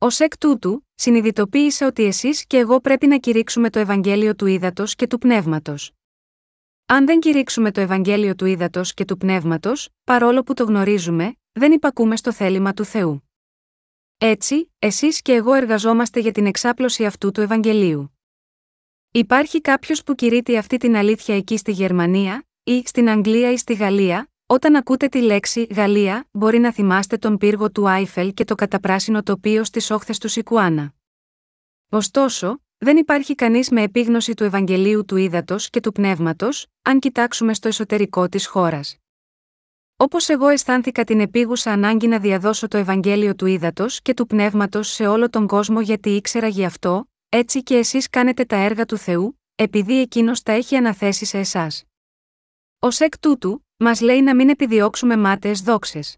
Ω εκ τούτου, συνειδητοποίησα ότι εσείς και εγώ πρέπει να κηρύξουμε το Ευαγγέλιο του ύδατο και του πνεύματος. Αν δεν κηρύξουμε το Ευαγγέλιο του ύδατο και του πνεύματος, παρόλο που το γνωρίζουμε, δεν υπακούμε στο θέλημα του Θεού. Έτσι, εσείς και εγώ εργαζόμαστε για την εξάπλωση αυτού του Ευαγγελίου. Υπάρχει κάποιος που κηρύττει αυτή την αλήθεια εκεί στη Γερμανία, ή στην Αγγλία ή στη Γαλλία, όταν ακούτε τη λέξη Γαλλία, μπορεί να θυμάστε τον πύργο του Άιφελ και το καταπράσινο τοπίο στις όχθες του Σικουάνα. Ωστόσο, δεν υπάρχει κανείς με επίγνωση του Ευαγγελίου του ύδατο και του πνεύματος, αν κοιτάξουμε στο εσωτερικό της χώρας. Όπως εγώ αισθάνθηκα την επίγουσα ανάγκη να διαδώσω το Ευαγγέλιο του ύδατο και του πνεύματος σε όλο τον κόσμο γιατί ήξερα γι' αυτό, έτσι και εσείς κάνετε τα έργα του Θεού, επειδή εκείνος τα έχει αναθέσει σε εσάς. Ω εκ τούτου, μας λέει να μην επιδιώξουμε μάταιες δόξες.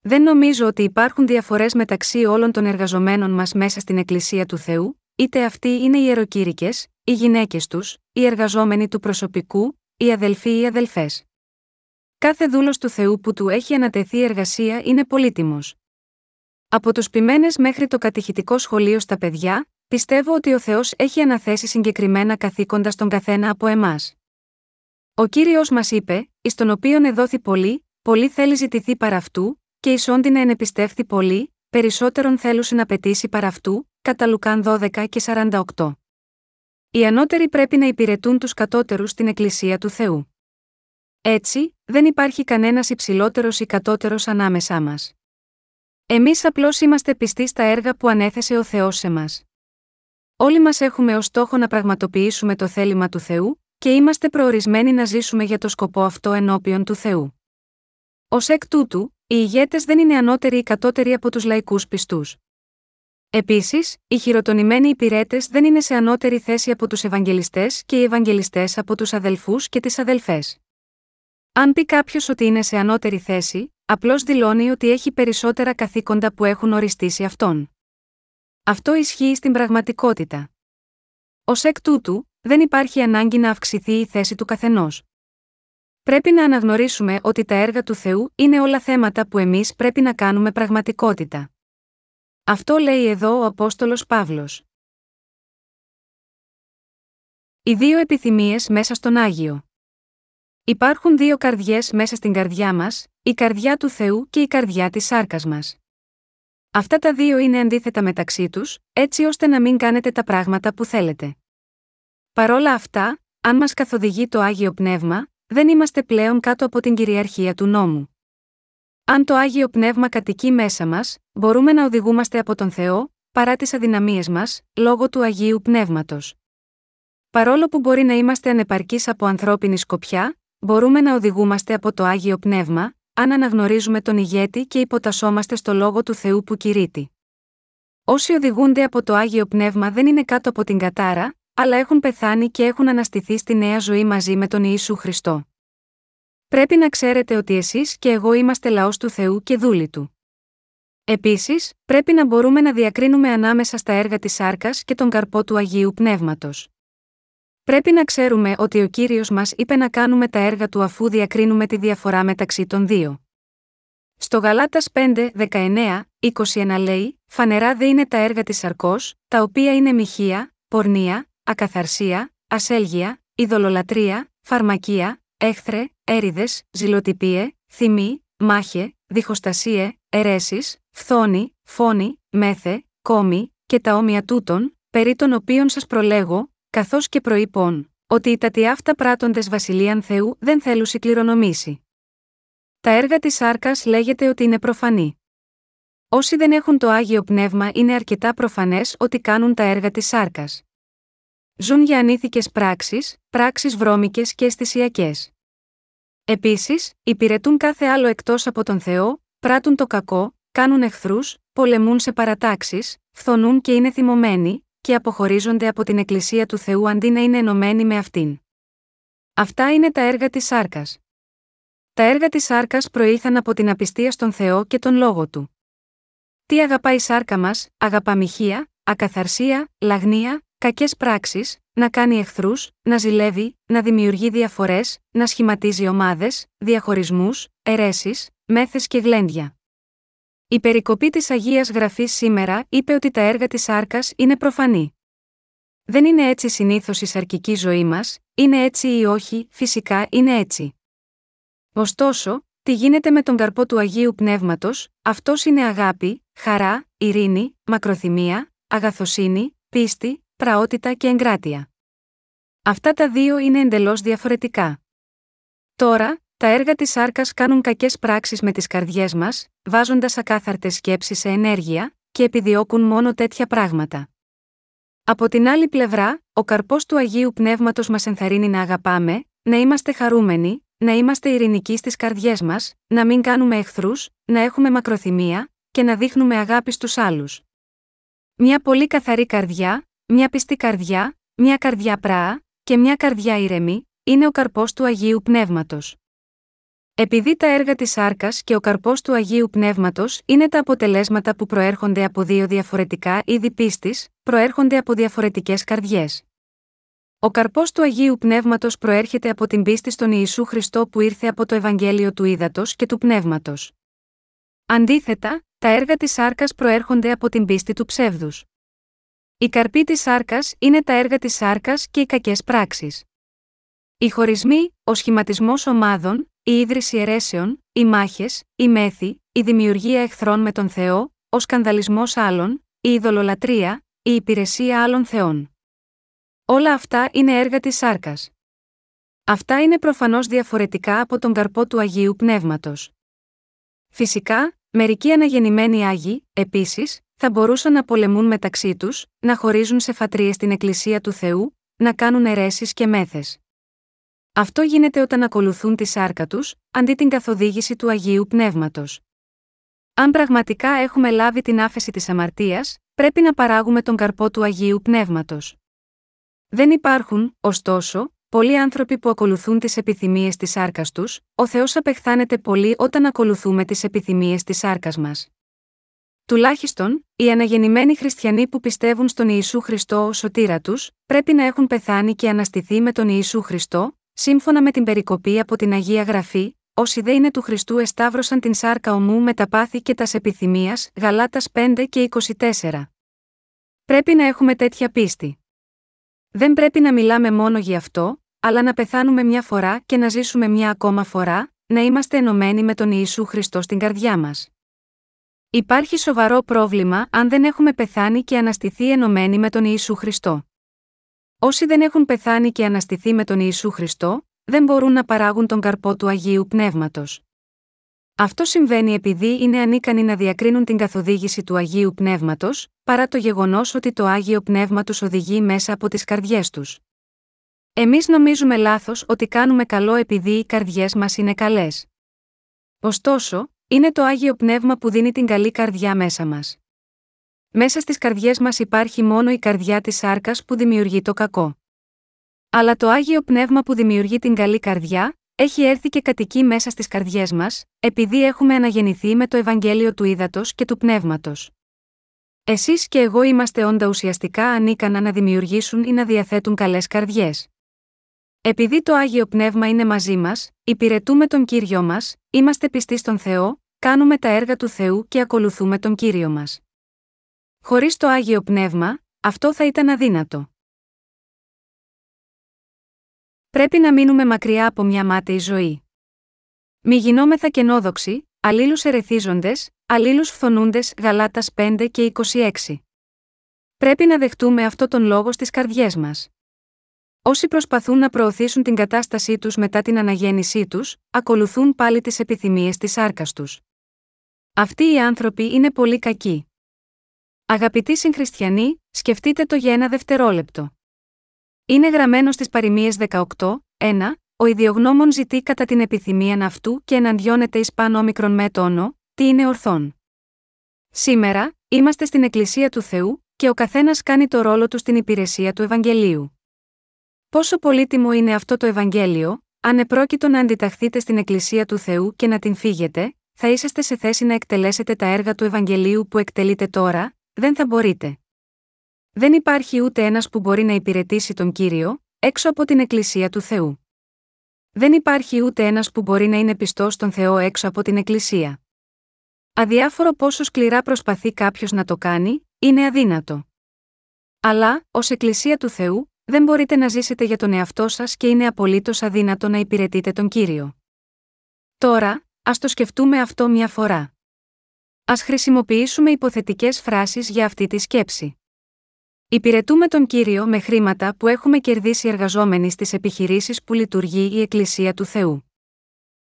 Δεν νομίζω ότι υπάρχουν διαφορές μεταξύ όλων των εργαζομένων μας μέσα στην Εκκλησία του Θεού, είτε αυτοί είναι οι ιεροκήρυκες, οι γυναίκες τους, οι εργαζόμενοι του προσωπικού, οι αδελφοί ή αδελφές. Κάθε δούλος του Θεού που του έχει ανατεθεί εργασία είναι πολύτιμος. Από τους ποιμένες μέχρι το κατηχητικό σχολείο στα παιδιά, πιστεύω ότι ο Θεός έχει αναθέσει συγκεκριμένα καθήκοντα στον καθένα από εμάς. Ο κύριος μας είπε, εις τον οποίον εδόθη πολύ, πολύ θέλει ζητηθεί παρά αυτού, και εις όντι να ενεπιστεύθη πολύ, περισσότερον θέλουσιν να πετήσει παρά αυτού, κατά Λουκάν 12 και 48. Οι ανώτεροι πρέπει να υπηρετούν τους κατώτερους στην Εκκλησία του Θεού. Έτσι, δεν υπάρχει κανένας υψηλότερος ή κατώτερος ανάμεσά μας. Εμείς απλώς είμαστε πιστοί στα έργα που ανέθεσε ο Θεός σε μας. Όλοι μας έχουμε ως στόχο να πραγματοποιήσουμε το θέλημα του Θεού, και είμαστε προορισμένοι να ζήσουμε για το σκοπό αυτό ενώπιον του Θεού. Ω εκ τούτου, οι ηγέτες δεν είναι ανώτεροι ή κατώτεροι από τους λαϊκούς πιστούς. Επίσης, οι χειροτονημένοι υπηρέτες δεν είναι σε ανώτερη θέση από τους Ευαγγελιστές και οι Ευαγγελιστές από τους αδελφούς και τις αδελφές. Αν πει κάποιος ότι είναι σε ανώτερη θέση, απλώς δηλώνει ότι έχει περισσότερα καθήκοντα που έχουν οριστεί σε αυτόν. Αυτό ισχύει στην πραγματικότητα. Ω εκ τούτου, δεν υπάρχει ανάγκη να αυξηθεί η θέση του καθενός. Πρέπει να αναγνωρίσουμε ότι τα έργα του Θεού είναι όλα θέματα που εμείς πρέπει να κάνουμε πραγματικότητα. Αυτό λέει εδώ ο Απόστολος Παύλος. Οι δύο επιθυμίες μέσα στον Άγιο. Υπάρχουν δύο καρδιές μέσα στην καρδιά μας, η καρδιά του Θεού και η καρδιά της σάρκας μας. Αυτά τα δύο είναι αντίθετα μεταξύ τους, έτσι ώστε να μην κάνετε τα πράγματα που θέλετε. Παρόλα αυτά, αν μας καθοδηγεί το Άγιο Πνεύμα, δεν είμαστε πλέον κάτω από την κυριαρχία του νόμου. Αν το Άγιο Πνεύμα κατοικεί μέσα μας, μπορούμε να οδηγούμαστε από τον Θεό, παρά τις αδυναμίες μας, λόγω του Αγίου Πνεύματος. Παρόλο που μπορεί να είμαστε ανεπαρκείς από ανθρώπινη σκοπιά, μπορούμε να οδηγούμαστε από το Άγιο Πνεύμα, αν αναγνωρίζουμε τον ηγέτη και υποτασσόμαστε στο λόγο του Θεού που κηρύττει. Όσοι οδηγούνται από το Άγιο Πνεύμα δεν είναι κάτω από την κατάρα, αλλά έχουν πεθάνει και έχουν αναστηθεί στη νέα ζωή μαζί με τον Ιησού Χριστό. Πρέπει να ξέρετε ότι εσείς και εγώ είμαστε λαός του Θεού και δούλοι του. Επίσης, πρέπει να μπορούμε να διακρίνουμε ανάμεσα στα έργα της Άρκα και τον καρπό του Αγίου Πνεύματος. Πρέπει να ξέρουμε ότι ο κύριος μας είπε να κάνουμε τα έργα του αφού διακρίνουμε τη διαφορά μεταξύ των δύο. Στο Γαλάτας 5, 19, 21 λέει: Φανερά δε είναι τα έργα της Αρκό, τα οποία είναι μοιχεία, πορνεία, ακαθαρσία, ασέλγεια, ειδωλολατρεία, φαρμακεία, έχθρε, έριδες, ζηλοτυπίε, θυμή, μάχε, διχοστασίε, αιρέσεις, φθόνη, φόνη, μέθε, κόμη, και τα όμοια τούτων, περί των οποίων σας προλέγω, καθώς και προείπων, ότι οι τατιάφτα πράτοντε βασιλείαν Θεού δεν θέλουν κληρονομήσει. Τα έργα της Άρκα λέγεται ότι είναι προφανή. Όσοι δεν έχουν το άγιο πνεύμα είναι αρκετά προφανές ότι κάνουν τα έργα της Άρκα. Ζουν για ανήθικες πράξεις, πράξεις βρώμικες και αισθησιακές. Επίσης, υπηρετούν κάθε άλλο εκτός από τον Θεό, πράττουν το κακό, κάνουν εχθρούς, πολεμούν σε παρατάξεις, φθονούν και είναι θυμωμένοι, και αποχωρίζονται από την Εκκλησία του Θεού αντί να είναι ενωμένοι με αυτήν. Αυτά είναι τα έργα της Σάρκας. Τα έργα της Σάρκας προήλθαν από την απιστία στον Θεό και τον λόγο του. Τι αγαπάει η σάρκα μας, αγαπά μοιχεία, ακαθαρσία, λαγνία, κακές πράξεις, να κάνει εχθρούς, να ζηλεύει, να δημιουργεί διαφορές, να σχηματίζει ομάδες, διαχωρισμούς, αιρέσεις, μέθες και γλέντια. Η περικοπή της Αγίας Γραφής σήμερα είπε ότι τα έργα της Άρκας είναι προφανή. Δεν είναι έτσι συνήθως η σαρκική ζωή μας, είναι έτσι ή όχι, φυσικά είναι έτσι. Ωστόσο, τι γίνεται με τον καρπό του Αγίου Πνεύματος, αυτός είναι αγάπη, χαρά, ειρήνη, μακροθυμία, αγαθοσύνη, πίστη, πραότητα και εγκράτεια. Αυτά τα δύο είναι εντελώς διαφορετικά. Τώρα, τα έργα της Άρκας κάνουν κακές πράξεις με τις καρδιές μας, βάζοντας ακάθαρτες σκέψεις σε ενέργεια, και επιδιώκουν μόνο τέτοια πράγματα. Από την άλλη πλευρά, ο καρπός του Αγίου Πνεύματος μας ενθαρρύνει να αγαπάμε, να είμαστε χαρούμενοι, να είμαστε ειρηνικοί στις καρδιές μας, να μην κάνουμε εχθρούς, να έχουμε μακροθυμία και να δείχνουμε αγάπη στους άλλους. Μια πολύ καθαρή καρδιά, μια πιστή καρδιά, μια καρδιά πράα και μια καρδιά ήρεμη, είναι ο καρπός του Αγίου Πνεύματος. Επειδή τα έργα της Άρκας και ο καρπός του Αγίου Πνεύματος είναι τα αποτελέσματα που προέρχονται από δύο διαφορετικά είδη πίστης, προέρχονται από διαφορετικές καρδιές. Ο καρπός του Αγίου Πνεύματος προέρχεται από την πίστη στον Ιησού Χριστό που ήρθε από το Ευαγγέλιο του Ήδατος και του Πνεύματος. Αντίθετα, τα έργα της Άρκας προέρχονται από την πίστη του ψεύδους. Η καρπή της Άρκα είναι τα έργα της Άρκα και οι κακές πράξεις. Οι χωρισμοί, ο σχηματισμός ομάδων, η ίδρυση αιρέσεων, οι μάχες, η μέθη, η δημιουργία εχθρών με τον Θεό, ο σκανδαλισμός άλλων, η ειδωλολατρεία, η υπηρεσία άλλων θεών. Όλα αυτά είναι έργα της σάρκας. Αυτά είναι προφανώς διαφορετικά από τον καρπό του Αγίου Πνεύματος. Φυσικά, μερικοί αναγεννημένοι Άγιοι, επίσης, θα μπορούσαν να πολεμούν μεταξύ τους, να χωρίζουν σε φατρίες στην Εκκλησία του Θεού, να κάνουν αιρέσεις και μέθες. Αυτό γίνεται όταν ακολουθούν τη σάρκα τους, αντί την καθοδήγηση του Αγίου Πνεύματος. Αν πραγματικά έχουμε λάβει την άφεση της αμαρτίας, πρέπει να παράγουμε τον καρπό του Αγίου Πνεύματος. Δεν υπάρχουν, ωστόσο, πολλοί άνθρωποι που ακολουθούν τις επιθυμίες της σάρκας τους, ο Θεός απεχθάνεται πολύ όταν ακολουθούμε τις επιθυμίες της σάρκας μας. Τουλάχιστον, οι αναγεννημένοι χριστιανοί που πιστεύουν στον Ιησού Χριστό ως σωτήρα τους, πρέπει να έχουν πεθάνει και αναστηθεί με τον Ιησού Χριστό, σύμφωνα με την περικοπή από την Αγία Γραφή, όσοι δε είναι του Χριστού εσταύρωσαν την σάρκα ομού με τα πάθη και τας επιθυμίας, Γαλάτας 5 και 24. Πρέπει να έχουμε τέτοια πίστη. Δεν πρέπει να μιλάμε μόνο γι' αυτό, αλλά να πεθάνουμε μια φορά και να ζήσουμε μια ακόμα φορά, να είμαστε ενωμένοι με τον Ιησού Χριστό στην καρδιά μας. Υπάρχει σοβαρό πρόβλημα αν δεν έχουμε πεθάνει και αναστηθεί ενωμένοι με τον Ιησού Χριστό. Όσοι δεν έχουν πεθάνει και αναστηθεί με τον Ιησού Χριστό, δεν μπορούν να παράγουν τον καρπό του Αγίου Πνεύματος. Αυτό συμβαίνει επειδή είναι ανίκανοι να διακρίνουν την καθοδήγηση του Αγίου Πνεύματος, παρά το γεγονός ότι το Άγιο Πνεύμα τους οδηγεί μέσα από τις καρδιές τους. Εμείς νομίζουμε λάθος ότι κάνουμε καλό επειδή οι καρδιές μας είναι καλές. Ωστόσο, είναι το Άγιο Πνεύμα που δίνει την καλή καρδιά μέσα μας. Μέσα στις καρδιές μας υπάρχει μόνο η καρδιά της σάρκας που δημιουργεί το κακό. Αλλά το Άγιο Πνεύμα που δημιουργεί την καλή καρδιά, έχει έρθει και κατοικεί μέσα στις καρδιές μας, επειδή έχουμε αναγεννηθεί με το Ευαγγέλιο του Ήδατος και του Πνεύματος. Εσείς και εγώ είμαστε όντα ουσιαστικά ανίκανα να δημιουργήσουν ή να διαθέτουν καλές καρδιές. Επειδή το Άγιο Πνεύμα είναι μαζί μας, υπηρετούμε τον κύριο μας, είμαστε πιστοί στον Θεό, κάνουμε τα έργα του Θεού και ακολουθούμε τον κύριο μας. Χωρίς το Άγιο Πνεύμα, αυτό θα ήταν αδύνατο. Πρέπει να μείνουμε μακριά από μια μάταιη ζωή. Μη γινόμεθα κενόδοξοι, αλλήλους ερεθίζοντες, αλλήλους φθονούντες Γαλάτας 5 και 26. Πρέπει να δεχτούμε αυτό τον λόγο στις καρδιές μας. Όσοι προσπαθούν να προωθήσουν την κατάστασή τους μετά την αναγέννησή τους, ακολουθούν πάλι τις επιθυμίες της άρκα τους. Αυτοί οι άνθρωποι είναι πολύ κακοί. Αγαπητοί συγχριστιανοί, σκεφτείτε το για ένα δευτερόλεπτο. Είναι γραμμένο στις παροιμίες 18, 1, ο ιδιογνώμων ζητεί κατά την επιθυμία αυτού και εναντιώνεται εις πάνω μικρον με τόνο, τι είναι ορθόν. Σήμερα, είμαστε στην Εκκλησία του Θεού, και ο καθένας κάνει το ρόλο του στην υπηρεσία του Ευαγγελίου. Πόσο πολύτιμο είναι αυτό το Ευαγγέλιο, αν επρόκειτο να αντιταχθείτε στην Εκκλησία του Θεού και να την φύγετε, θα είσαστε σε θέση να εκτελέσετε τα έργα του Ευαγγελίου που εκτελείτε τώρα, δεν θα μπορείτε. Δεν υπάρχει ούτε ένας που μπορεί να υπηρετήσει τον Κύριο, έξω από την Εκκλησία του Θεού. Δεν υπάρχει ούτε ένας που μπορεί να είναι πιστός στον Θεό έξω από την Εκκλησία. Αδιάφορο πόσο σκληρά προσπαθεί κάποιος να το κάνει, είναι αδύνατο. Αλλά, ως Εκκλησία του Θεού, δεν μπορείτε να ζήσετε για τον εαυτό σας και είναι απολύτως αδύνατο να υπηρετείτε τον κύριο. Τώρα, ας το σκεφτούμε αυτό μια φορά. Α χρησιμοποιήσουμε υποθετικές φράσεις για αυτή τη σκέψη. Υπηρετούμε τον κύριο με χρήματα που έχουμε κερδίσει εργαζόμενοι στις επιχειρήσεις που λειτουργεί η Εκκλησία του Θεού.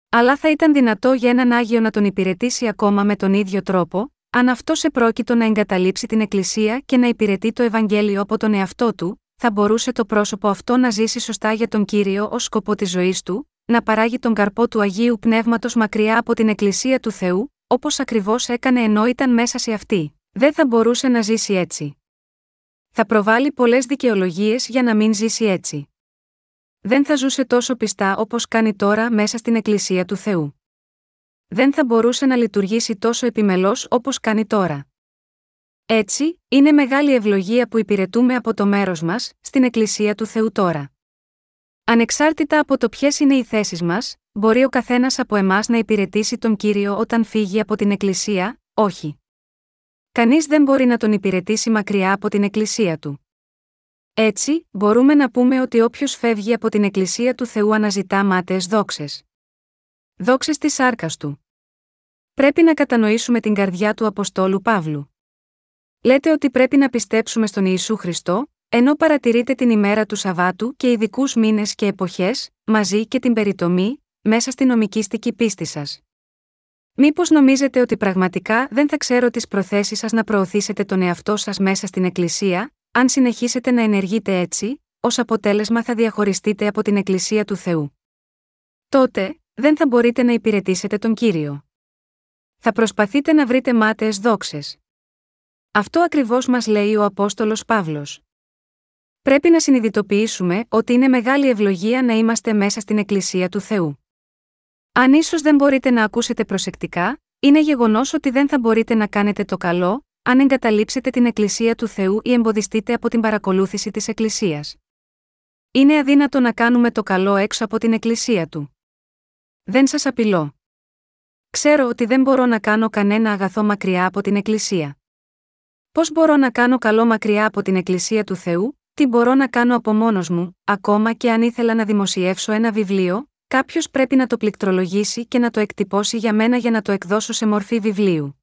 Αλλά θα ήταν δυνατό για έναν Άγιο να τον υπηρετήσει ακόμα με τον ίδιο τρόπο, αν αυτό σε πρόκειτο να εγκαταλείψει την Εκκλησία και να υπηρετεί το Ευαγγέλιο από τον εαυτό του, θα μπορούσε το πρόσωπο αυτό να ζήσει σωστά για τον κύριο ως σκοπό της ζωής του, να παράγει τον καρπό του Αγίου Πνεύματος μακριά από την Εκκλησία του Θεού, όπως ακριβώς έκανε ενώ ήταν μέσα σε αυτή. Δεν θα μπορούσε να ζήσει έτσι. Θα προβάλλει πολλές δικαιολογίες για να μην ζήσει έτσι. Δεν θα ζούσε τόσο πιστά όπως κάνει τώρα μέσα στην Εκκλησία του Θεού. Δεν θα μπορούσε να λειτουργήσει τόσο επιμελώς όπως κάνει τώρα. Έτσι, είναι μεγάλη ευλογία που υπηρετούμε από το μέρος μας, στην Εκκλησία του Θεού τώρα. Ανεξάρτητα από το ποιες είναι οι θέσεις μας, μπορεί ο καθένας από εμάς να υπηρετήσει τον κύριο όταν φύγει από την Εκκλησία, όχι. Κανείς δεν μπορεί να τον υπηρετήσει μακριά από την Εκκλησία του. Έτσι, μπορούμε να πούμε ότι όποιος φεύγει από την Εκκλησία του Θεού αναζητά μάταιες δόξες. Δόξες της σάρκας του. Πρέπει να κατανοήσουμε την καρδιά του Αποστόλου Παύλου. Λέτε ότι πρέπει να πιστέψουμε στον Ιησού Χριστό, ενώ παρατηρείτε την ημέρα του Σαββάτου και ειδικούς μήνες και εποχές, μαζί και την περιτομή, μέσα στην νομικήστική πίστη σας. Μήπως νομίζετε ότι πραγματικά δεν θα ξέρω τις προθέσεις σας να προωθήσετε τον εαυτό σας μέσα στην Εκκλησία, αν συνεχίσετε να ενεργείτε έτσι, ως αποτέλεσμα θα διαχωριστείτε από την Εκκλησία του Θεού. Τότε, δεν θα μπορείτε να υπηρετήσετε τον κύριο. Θα προσπαθείτε να βρείτε μάταιες δόξες. Αυτό ακριβώς μας λέει ο Απόστολος Παύλος. Πρέπει να συνειδητοποιήσουμε ότι είναι μεγάλη ευλογία να είμαστε μέσα στην Εκκλησία του Θεού. Αν ίσως δεν μπορείτε να ακούσετε προσεκτικά, είναι γεγονός ότι δεν θα μπορείτε να κάνετε το καλό, αν εγκαταλείψετε την Εκκλησία του Θεού ή εμποδιστείτε από την παρακολούθηση της Εκκλησίας. Είναι αδύνατο να κάνουμε το καλό έξω από την Εκκλησία του. Δεν σας απειλώ. Ξέρω ότι δεν μπορώ να κάνω κανένα αγαθό μακριά από την Εκκλησία. Πώς μπορώ να κάνω καλό μακριά από την Εκκλησία του Θεού, τι μπορώ να κάνω από μόνος μου, ακόμα και αν ήθελα να δημοσιεύσω ένα βιβλίο, κάποιος πρέπει να το πληκτρολογήσει και να το εκτυπώσει για μένα για να το εκδώσω σε μορφή βιβλίου.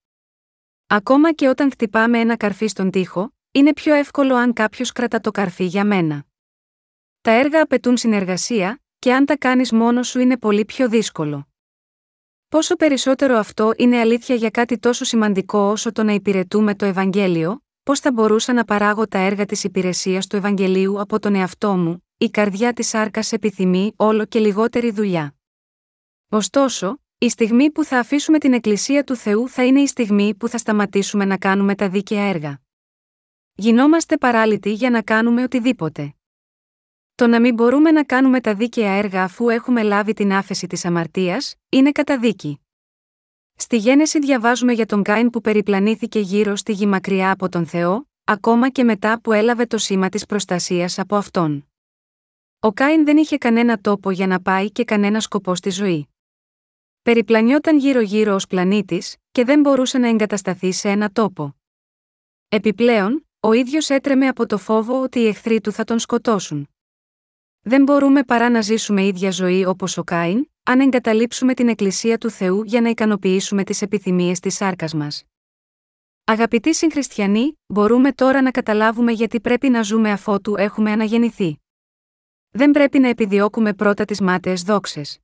Ακόμα και όταν χτυπάμε ένα καρφί στον τοίχο, είναι πιο εύκολο αν κάποιος κρατά το καρφί για μένα. Τα έργα απαιτούν συνεργασία, και αν τα κάνεις μόνος σου είναι πολύ πιο δύσκολο. Πόσο περισσότερο αυτό είναι αλήθεια για κάτι τόσο σημαντικό όσο το να υπηρετούμε το Ευαγγέλιο, πώς θα μπορούσα να παράγω τα έργα της υπηρεσίας του Ευαγγελίου από τον εαυτό μου, η καρδιά της άρκα επιθυμεί όλο και λιγότερη δουλειά. Ωστόσο, η στιγμή που θα αφήσουμε την Εκκλησία του Θεού θα είναι η στιγμή που θα σταματήσουμε να κάνουμε τα δίκαια έργα. Γινόμαστε παράλυτοι για να κάνουμε οτιδήποτε. Το να μην μπορούμε να κάνουμε τα δίκαια έργα αφού έχουμε λάβει την άφεση της αμαρτίας, είναι καταδίκη. Στη Γένεση διαβάζουμε για τον Κάιν που περιπλανήθηκε γύρω στη γη μακριά από τον Θεό, ακόμα και μετά που έλαβε το σήμα της προστασίας από αυτόν. Ο Κάιν δεν είχε κανένα τόπο για να πάει και κανένα σκοπό στη ζωή. Περιπλανιόταν γύρω-γύρω ως πλανήτης, και δεν μπορούσε να εγκατασταθεί σε ένα τόπο. Επιπλέον, ο ίδιος έτρεμε από το φόβο ότι οι εχθροί του θα τον σκοτώσουν. Δεν μπορούμε παρά να ζήσουμε ίδια ζωή όπως ο Κάιν, αν εγκαταλείψουμε την Εκκλησία του Θεού για να ικανοποιήσουμε τις επιθυμίες της σάρκας μας. Αγαπητοί συγχριστιανοί, μπορούμε τώρα να καταλάβουμε γιατί πρέπει να ζούμε αφότου έχουμε αναγεννηθεί. Δεν πρέπει να επιδιώκουμε πρώτα τις μάταιες δόξες.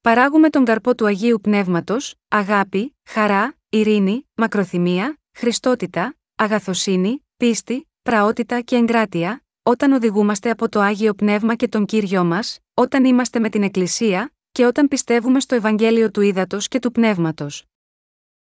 Παράγουμε τον καρπό του Αγίου Πνεύματος, αγάπη, χαρά, ειρήνη, μακροθυμία, χριστότητα, αγαθοσύνη, πίστη, πραότητα και εγκράτεια, όταν οδηγούμαστε από το Άγιο Πνεύμα και τον Κύριό μας, όταν είμαστε με την Εκκλησία, και όταν πιστεύουμε στο Ευαγγέλιο του Ήδατος και του Πνεύματος.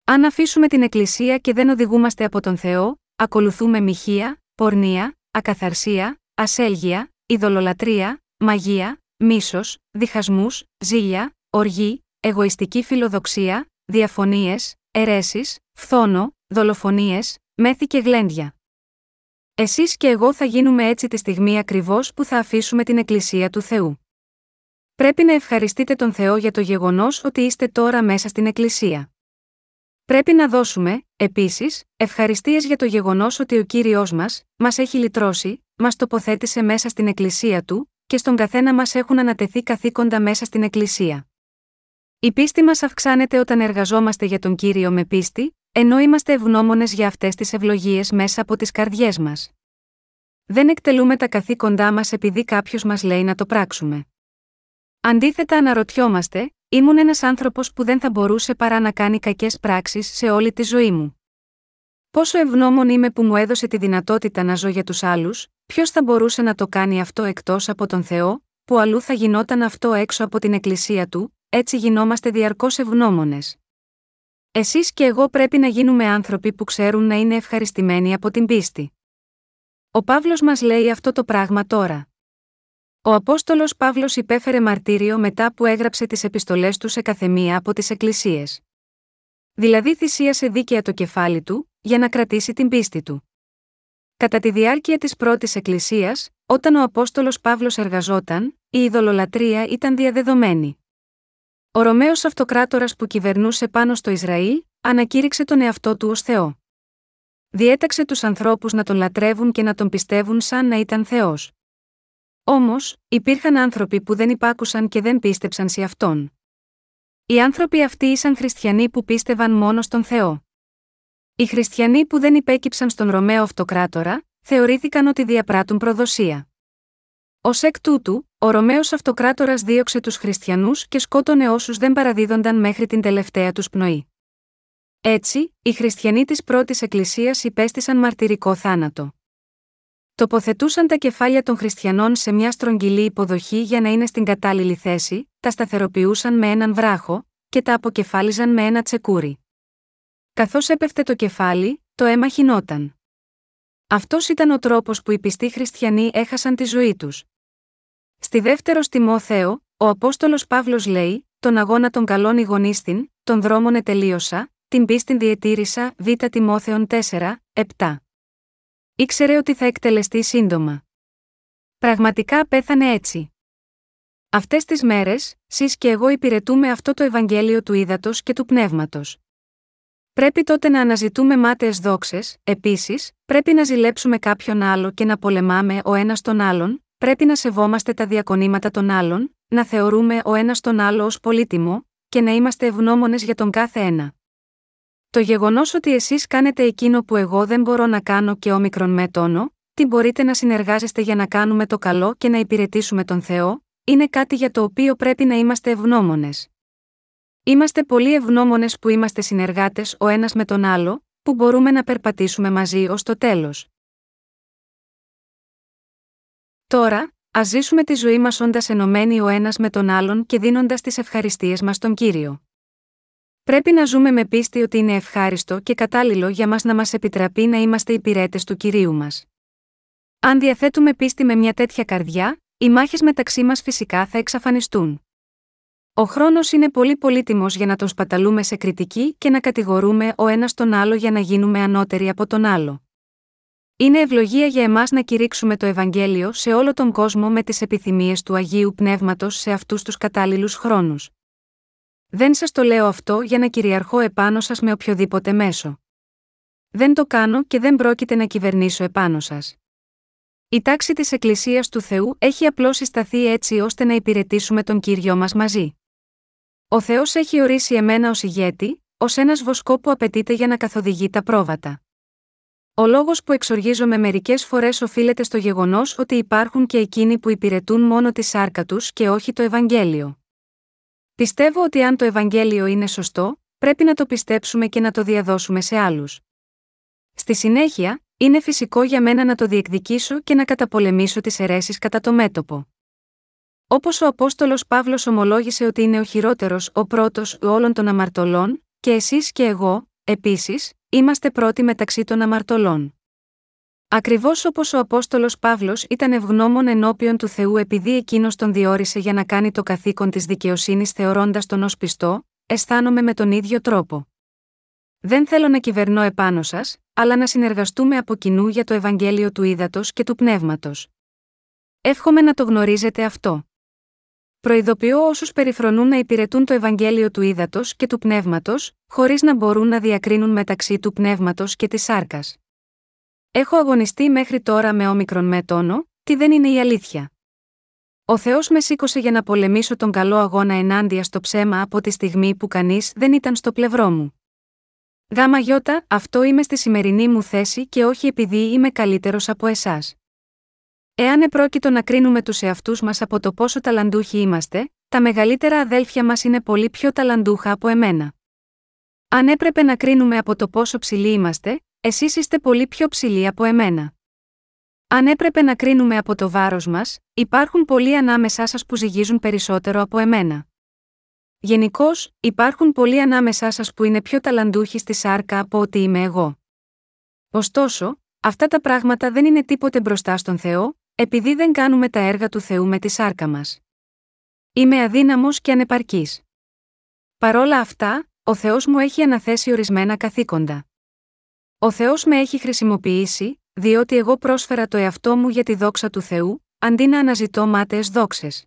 Αν αφήσουμε την Εκκλησία και δεν οδηγούμαστε από τον Θεό, ακολουθούμε μοιχεία, πορνεία, ακαθαρσία, ασέλγεια, ειδωλολατρεία, μαγεία, μίσος, διχασμούς, ζήλια, οργή, εγωιστική φιλοδοξία, διαφωνίες, αιρέσεις, φθόνο, δολοφονίες, μέθη και γλέντια. Εσείς και εγώ θα γίνουμε έτσι τη στιγμή ακριβώς που θα αφήσουμε την Εκκλησία του Θεού. Πρέπει να ευχαριστείτε τον Θεό για το γεγονός ότι είστε τώρα μέσα στην Εκκλησία. Πρέπει να δώσουμε, επίσης, ευχαριστίες για το γεγονός ότι ο κύριος μας, μας έχει λυτρώσει, μας τοποθέτησε μέσα στην Εκκλησία του, και στον καθένα μας έχουν ανατεθεί καθήκοντα μέσα στην Εκκλησία. Η πίστη μας αυξάνεται όταν εργαζόμαστε για τον κύριο με πίστη, ενώ είμαστε ευγνώμονες για αυτές τις ευλογίες μέσα από τις καρδιές μας. Δεν εκτελούμε τα καθήκοντά μας επειδή κάποιος μας λέει να το πράξουμε. Αντίθετα, αναρωτιόμαστε, ήμουν ένας άνθρωπος που δεν θα μπορούσε παρά να κάνει κακές πράξεις σε όλη τη ζωή μου. Πόσο ευγνώμων είμαι που μου έδωσε τη δυνατότητα να ζω για τους άλλους, ποιος θα μπορούσε να το κάνει αυτό εκτός από τον Θεό, που αλλού θα γινόταν αυτό έξω από την Εκκλησία του, έτσι γινόμαστε διαρκώς ευγνώμονες. Εσείς και εγώ πρέπει να γίνουμε άνθρωποι που ξέρουν να είναι ευχαριστημένοι από την πίστη. Ο Παύλος μας λέει αυτό το πράγμα τώρα. Ο Απόστολος Παύλος υπέφερε μαρτύριο μετά που έγραψε τις επιστολές του σε καθεμία από τις Εκκλησίες. Δηλαδή θυσίασε δίκαια το κεφάλι του, για να κρατήσει την πίστη του. Κατά τη διάρκεια της πρώτης Εκκλησίας, όταν ο Απόστολος Παύλος εργαζόταν, η ειδωλολατρεία ήταν διαδεδομένη. Ο Ρωμαίος Αυτοκράτορας που κυβερνούσε πάνω στο Ισραήλ, ανακήρυξε τον εαυτό του ως Θεό. Διέταξε τους ανθρώπους να τον λατρεύουν και να τον πιστεύουν σαν να ήταν Θεός. Όμως, υπήρχαν άνθρωποι που δεν υπάκουσαν και δεν πίστεψαν σε αυτόν. Οι άνθρωποι αυτοί ήσαν χριστιανοί που πίστευαν μόνο στον Θεό. Οι χριστιανοί που δεν υπέκυψαν στον Ρωμαίο Αυτοκράτορα, θεωρήθηκαν ότι διαπράττουν προδοσία. Ω εκ τούτου, ο Ρωμαίος Αυτοκράτορας δίωξε τους χριστιανούς και σκότωνε όσους δεν παραδίδονταν μέχρι την τελευταία τους πνοή. Έτσι, οι χριστιανοί της πρώτης Εκκλησίας υπέστησαν μαρτυρικό θάνατο. Τοποθετούσαν τα κεφάλια των χριστιανών σε μια στρογγυλή υποδοχή για να είναι στην κατάλληλη θέση, τα σταθεροποιούσαν με έναν βράχο, και τα αποκεφάλιζαν με ένα τσεκούρι. Καθώς έπεφτε το κεφάλι, το αίμα χινόταν. Αυτός ήταν ο τρόπος που οι πιστοί χριστιανοί έχασαν τη ζωή τους. Στη δεύτερος στιμό Θεό, ο Απόστολος Παύλος λέει: Τον αγώνα των καλών ηγονίστην, των δρόμων ετελείωσα, την πίστην διετήρησα, Β. Τιμόθεων 4, 7. Ήξερε ότι θα εκτελεστεί σύντομα. Πραγματικά πέθανε έτσι. Αυτές τις μέρες, σεις και εγώ υπηρετούμε αυτό το Ευαγγέλιο του ύδατο και του πνεύματος. Πρέπει τότε να αναζητούμε μάταιες δόξες, επίσης, πρέπει να ζηλέψουμε κάποιον άλλο και να πολεμάμε ο ένας τον άλλον, πρέπει να σεβόμαστε τα διακονήματα των άλλων, να θεωρούμε ο ένας τον άλλο ως πολύτιμο, και να είμαστε ευγνώμονες για τον κάθε ένα. Το γεγονός ότι εσείς κάνετε εκείνο που εγώ δεν μπορώ να κάνω και όμικρον με τόνο, τι μπορείτε να συνεργάζεστε για να κάνουμε το καλό και να υπηρετήσουμε τον Θεό, είναι κάτι για το οποίο πρέπει να είμαστε ευγνώμονες. Είμαστε πολύ ευγνώμονες που είμαστε συνεργάτες ο ένας με τον άλλο, που μπορούμε να περπατήσουμε μαζί ως το τέλος. Τώρα, ας ζήσουμε τη ζωή μας όντας ενωμένοι ο ένας με τον άλλον και δίνοντας τις ευχαριστίες μας στον κύριο. Πρέπει να ζούμε με πίστη ότι είναι ευχάριστο και κατάλληλο για μας να μας επιτραπεί να είμαστε υπηρέτες του κυρίου μας. Αν διαθέτουμε πίστη με μια τέτοια καρδιά, οι μάχες μεταξύ μας φυσικά θα εξαφανιστούν. Ο χρόνος είναι πολύ πολύτιμος για να τον σπαταλούμε σε κριτική και να κατηγορούμε ο ένας τον άλλο για να γίνουμε ανώτεροι από τον άλλο. Είναι ευλογία για εμάς να κηρύξουμε το Ευαγγέλιο σε όλο τον κόσμο με τις επιθυμίες του Αγίου Πνεύματος σε αυτούς τους κατάλληλους χρόνους. Δεν σας το λέω αυτό για να κυριαρχώ επάνω σας με οποιοδήποτε μέσο. Δεν το κάνω και δεν πρόκειται να κυβερνήσω επάνω σας. Η τάξη της Εκκλησίας του Θεού έχει απλώς συσταθεί έτσι ώστε να υπηρετήσουμε τον κύριο μας μαζί. Ο Θεός έχει ορίσει εμένα ως ηγέτη, ως ένας βοσκό που απαιτείται για να καθοδηγεί τα πρόβατα. Ο λόγος που εξοργίζομαι μερικές φορές οφείλεται στο γεγονός ότι υπάρχουν και εκείνοι που υπηρετούν μόνο τη σάρκα τους και όχι το Ευαγγέλιο. Πιστεύω ότι αν το Ευαγγέλιο είναι σωστό, πρέπει να το πιστέψουμε και να το διαδώσουμε σε άλλους. Στη συνέχεια, είναι φυσικό για μένα να το διεκδικήσω και να καταπολεμήσω τις αιρέσεις κατά το μέτωπο. Όπως ο Απόστολος Παύλος ομολόγησε ότι είναι ο χειρότερος, ο πρώτος όλων των αμαρτωλών, και εσείς και εγώ, επίσης, είμαστε πρώτοι μεταξύ των αμαρτωλών. Ακριβώς όπως ο Απόστολος Παύλος ήταν ευγνώμων ενώπιον του Θεού επειδή εκείνος τον διόρισε για να κάνει το καθήκον της δικαιοσύνης θεωρώντας τον ως πιστό, αισθάνομαι με τον ίδιο τρόπο. Δεν θέλω να κυβερνώ επάνω σας, αλλά να συνεργαστούμε από κοινού για το Ευαγγέλιο του Ήδατος και του Πνεύματος. Εύχομαι να το γνωρίζετε αυτό. Προειδοποιώ όσους περιφρονούν να υπηρετούν το Ευαγγέλιο του Ήδατος και του Πνεύματος, χωρίς να μπορούν να διακρίνουν μεταξύ του Πνεύματος και της Σάρκας. Έχω αγωνιστεί μέχρι τώρα με όμικρον με τόνο, τι δεν είναι η αλήθεια. Ο Θεός με σήκωσε για να πολεμήσω τον καλό αγώνα ενάντια στο ψέμα από τη στιγμή που κανείς δεν ήταν στο πλευρό μου. Γάμα γιώτα, αυτό είμαι στη σημερινή μου θέση και όχι επειδή είμαι καλύτερος από εσάς. Εάν επρόκειτο να κρίνουμε τους εαυτούς μας από το πόσο ταλαντούχοι είμαστε, τα μεγαλύτερα αδέλφια μας είναι πολύ πιο ταλαντούχα από εμένα. Αν έπρεπε να κρίνουμε από το πόσο ψηλοί είμαστε, εσείς είστε πολύ πιο ψηλοί από εμένα. Αν έπρεπε να κρίνουμε από το βάρος μας, Υπάρχουν πολλοί ανάμεσά σας που ζυγίζουν περισσότερο από εμένα. Γενικώς, υπάρχουν πολλοί ανάμεσά σας που είναι πιο ταλαντούχοι στη σάρκα από ότι είμαι εγώ. Ωστόσο, αυτά τα πράγματα δεν είναι τίποτε μπροστά στον Θεό, επειδή δεν κάνουμε τα έργα του Θεού με τη σάρκα μας. Είμαι αδύναμος και ανεπαρκής. Παρόλα αυτά, ο Θεός μου έχει αναθέσει ορισμένα καθήκοντα. Ο Θεός με έχει χρησιμοποιήσει, διότι εγώ πρόσφερα το εαυτό μου για τη δόξα του Θεού, αντί να αναζητώ μάταιες δόξες.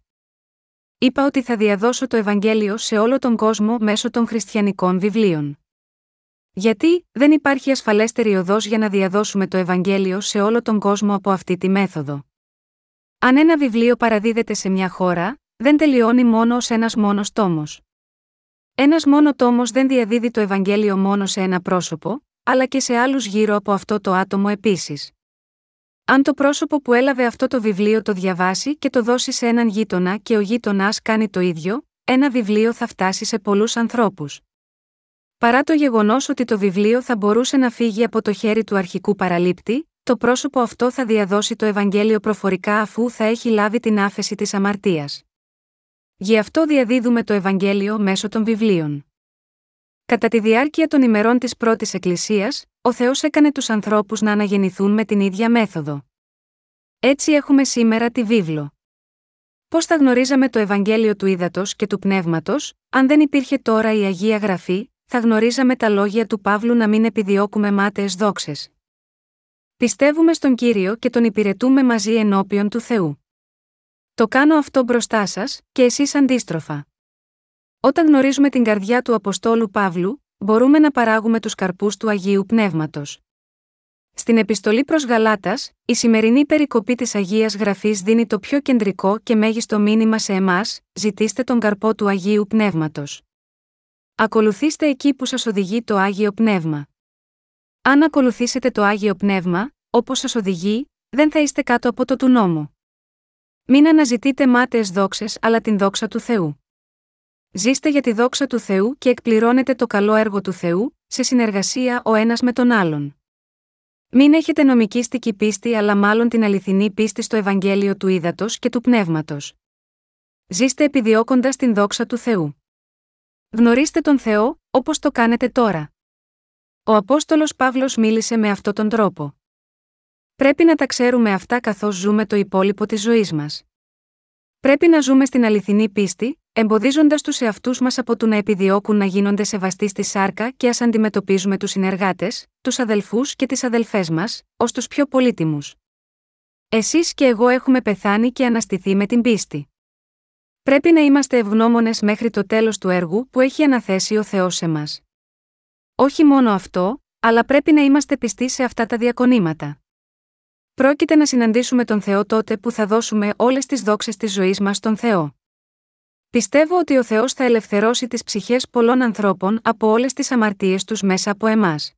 Είπα ότι θα διαδώσω το Ευαγγέλιο σε όλο τον κόσμο μέσω των χριστιανικών βιβλίων. Γιατί δεν υπάρχει ασφαλέστερη οδός για να διαδώσουμε το Ευαγγέλιο σε όλο τον κόσμο από αυτή τη μέθοδο. Αν ένα βιβλίο παραδίδεται σε μια χώρα, δεν τελειώνει μόνο ως ένας μόνος τόμος. Ένας μόνο τόμος δεν διαδίδει το Ευαγγέλιο μόνο σε ένα πρόσωπο, αλλά και σε άλλους γύρω από αυτό το άτομο επίσης. Αν το πρόσωπο που έλαβε αυτό το βιβλίο το διαβάσει και το δώσει σε έναν γείτονα και ο γείτονα κάνει το ίδιο, ένα βιβλίο θα φτάσει σε πολλούς ανθρώπους. Παρά το γεγονός ότι το βιβλίο θα μπορούσε να φύγει από το χέρι του αρχικού παραλήπτη, το πρόσωπο αυτό θα διαδώσει το Ευαγγέλιο προφορικά αφού θα έχει λάβει την άφεση της αμαρτίας. Γι' αυτό διαδίδουμε το Ευαγγέλιο μέσω των βιβλίων. Κατά τη διάρκεια των ημερών της πρώτης Εκκλησίας, ο Θεός έκανε τους ανθρώπους να αναγεννηθούν με την ίδια μέθοδο. Έτσι έχουμε σήμερα τη βίβλο. Πώς θα γνωρίζαμε το Ευαγγέλιο του Ήδατος και του Πνεύματος, αν δεν υπήρχε τώρα η Αγία Γραφή, θα γνωρίζαμε τα λόγια του Παύλου να μην επιδιώκουμε μάταιες δόξες. Πιστεύουμε στον κύριο και τον υπηρετούμε μαζί ενώπιον του Θεού. Το κάνω αυτό μπροστά σας, και εσείς αντίστροφα. Όταν γνωρίζουμε την καρδιά του Αποστόλου Παύλου, μπορούμε να παράγουμε τους καρπούς του Αγίου Πνεύματος. Στην επιστολή προς Γαλάτας, η σημερινή περικοπή της Αγίας Γραφής δίνει το πιο κεντρικό και μέγιστο μήνυμα σε εμάς: ζητήστε τον καρπό του Αγίου Πνεύματος. Ακολουθήστε εκεί που σας οδηγεί το Άγιο Πνεύμα. Αν ακολουθήσετε το Άγιο Πνεύμα, όπως σας οδηγεί, δεν θα είστε κάτω από το του νόμου. Μην αναζητείτε μάταιες δόξες αλλά την δόξα του Θεού. Ζήστε για τη δόξα του Θεού και εκπληρώνετε το καλό έργο του Θεού, σε συνεργασία ο ένας με τον άλλον. Μην έχετε νομικήστικη πίστη αλλά μάλλον την αληθινή πίστη στο Ευαγγέλιο του Ήδατος και του Πνεύματος. Ζήστε επιδιώκοντας την δόξα του Θεού. Γνωρίστε τον Θεό, όπως το κάνετε τώρα. Ο Απόστολος Παύλος μίλησε με αυτόν τον τρόπο. Πρέπει να τα ξέρουμε αυτά καθώς ζούμε το υπόλοιπο της ζωής μας. Πρέπει να ζούμε στην αληθινή πίστη, εμποδίζοντας τους εαυτούς μας από το να επιδιώκουν να γίνονται σεβαστοί στη σάρκα και ας αντιμετωπίζουμε τους συνεργάτες, τους αδελφούς και τις αδελφές μας, ως τους πιο πολύτιμους. Εσείς και εγώ έχουμε πεθάνει και αναστηθεί με την πίστη. Πρέπει να είμαστε ευγνώμονες μέχρι το τέλος του έργου που έχει αναθέσει ο Θεός σε μας. Όχι μόνο αυτό, αλλά πρέπει να είμαστε πιστοί σε αυτά τα διακονήματα. Πρόκειται να συναντήσουμε τον Θεό τότε που θα δώσουμε όλες τις δόξες της ζωής μας στον Θεό. Πιστεύω ότι ο Θεός θα ελευθερώσει τις ψυχές πολλών ανθρώπων από όλες τις αμαρτίες τους μέσα από εμάς.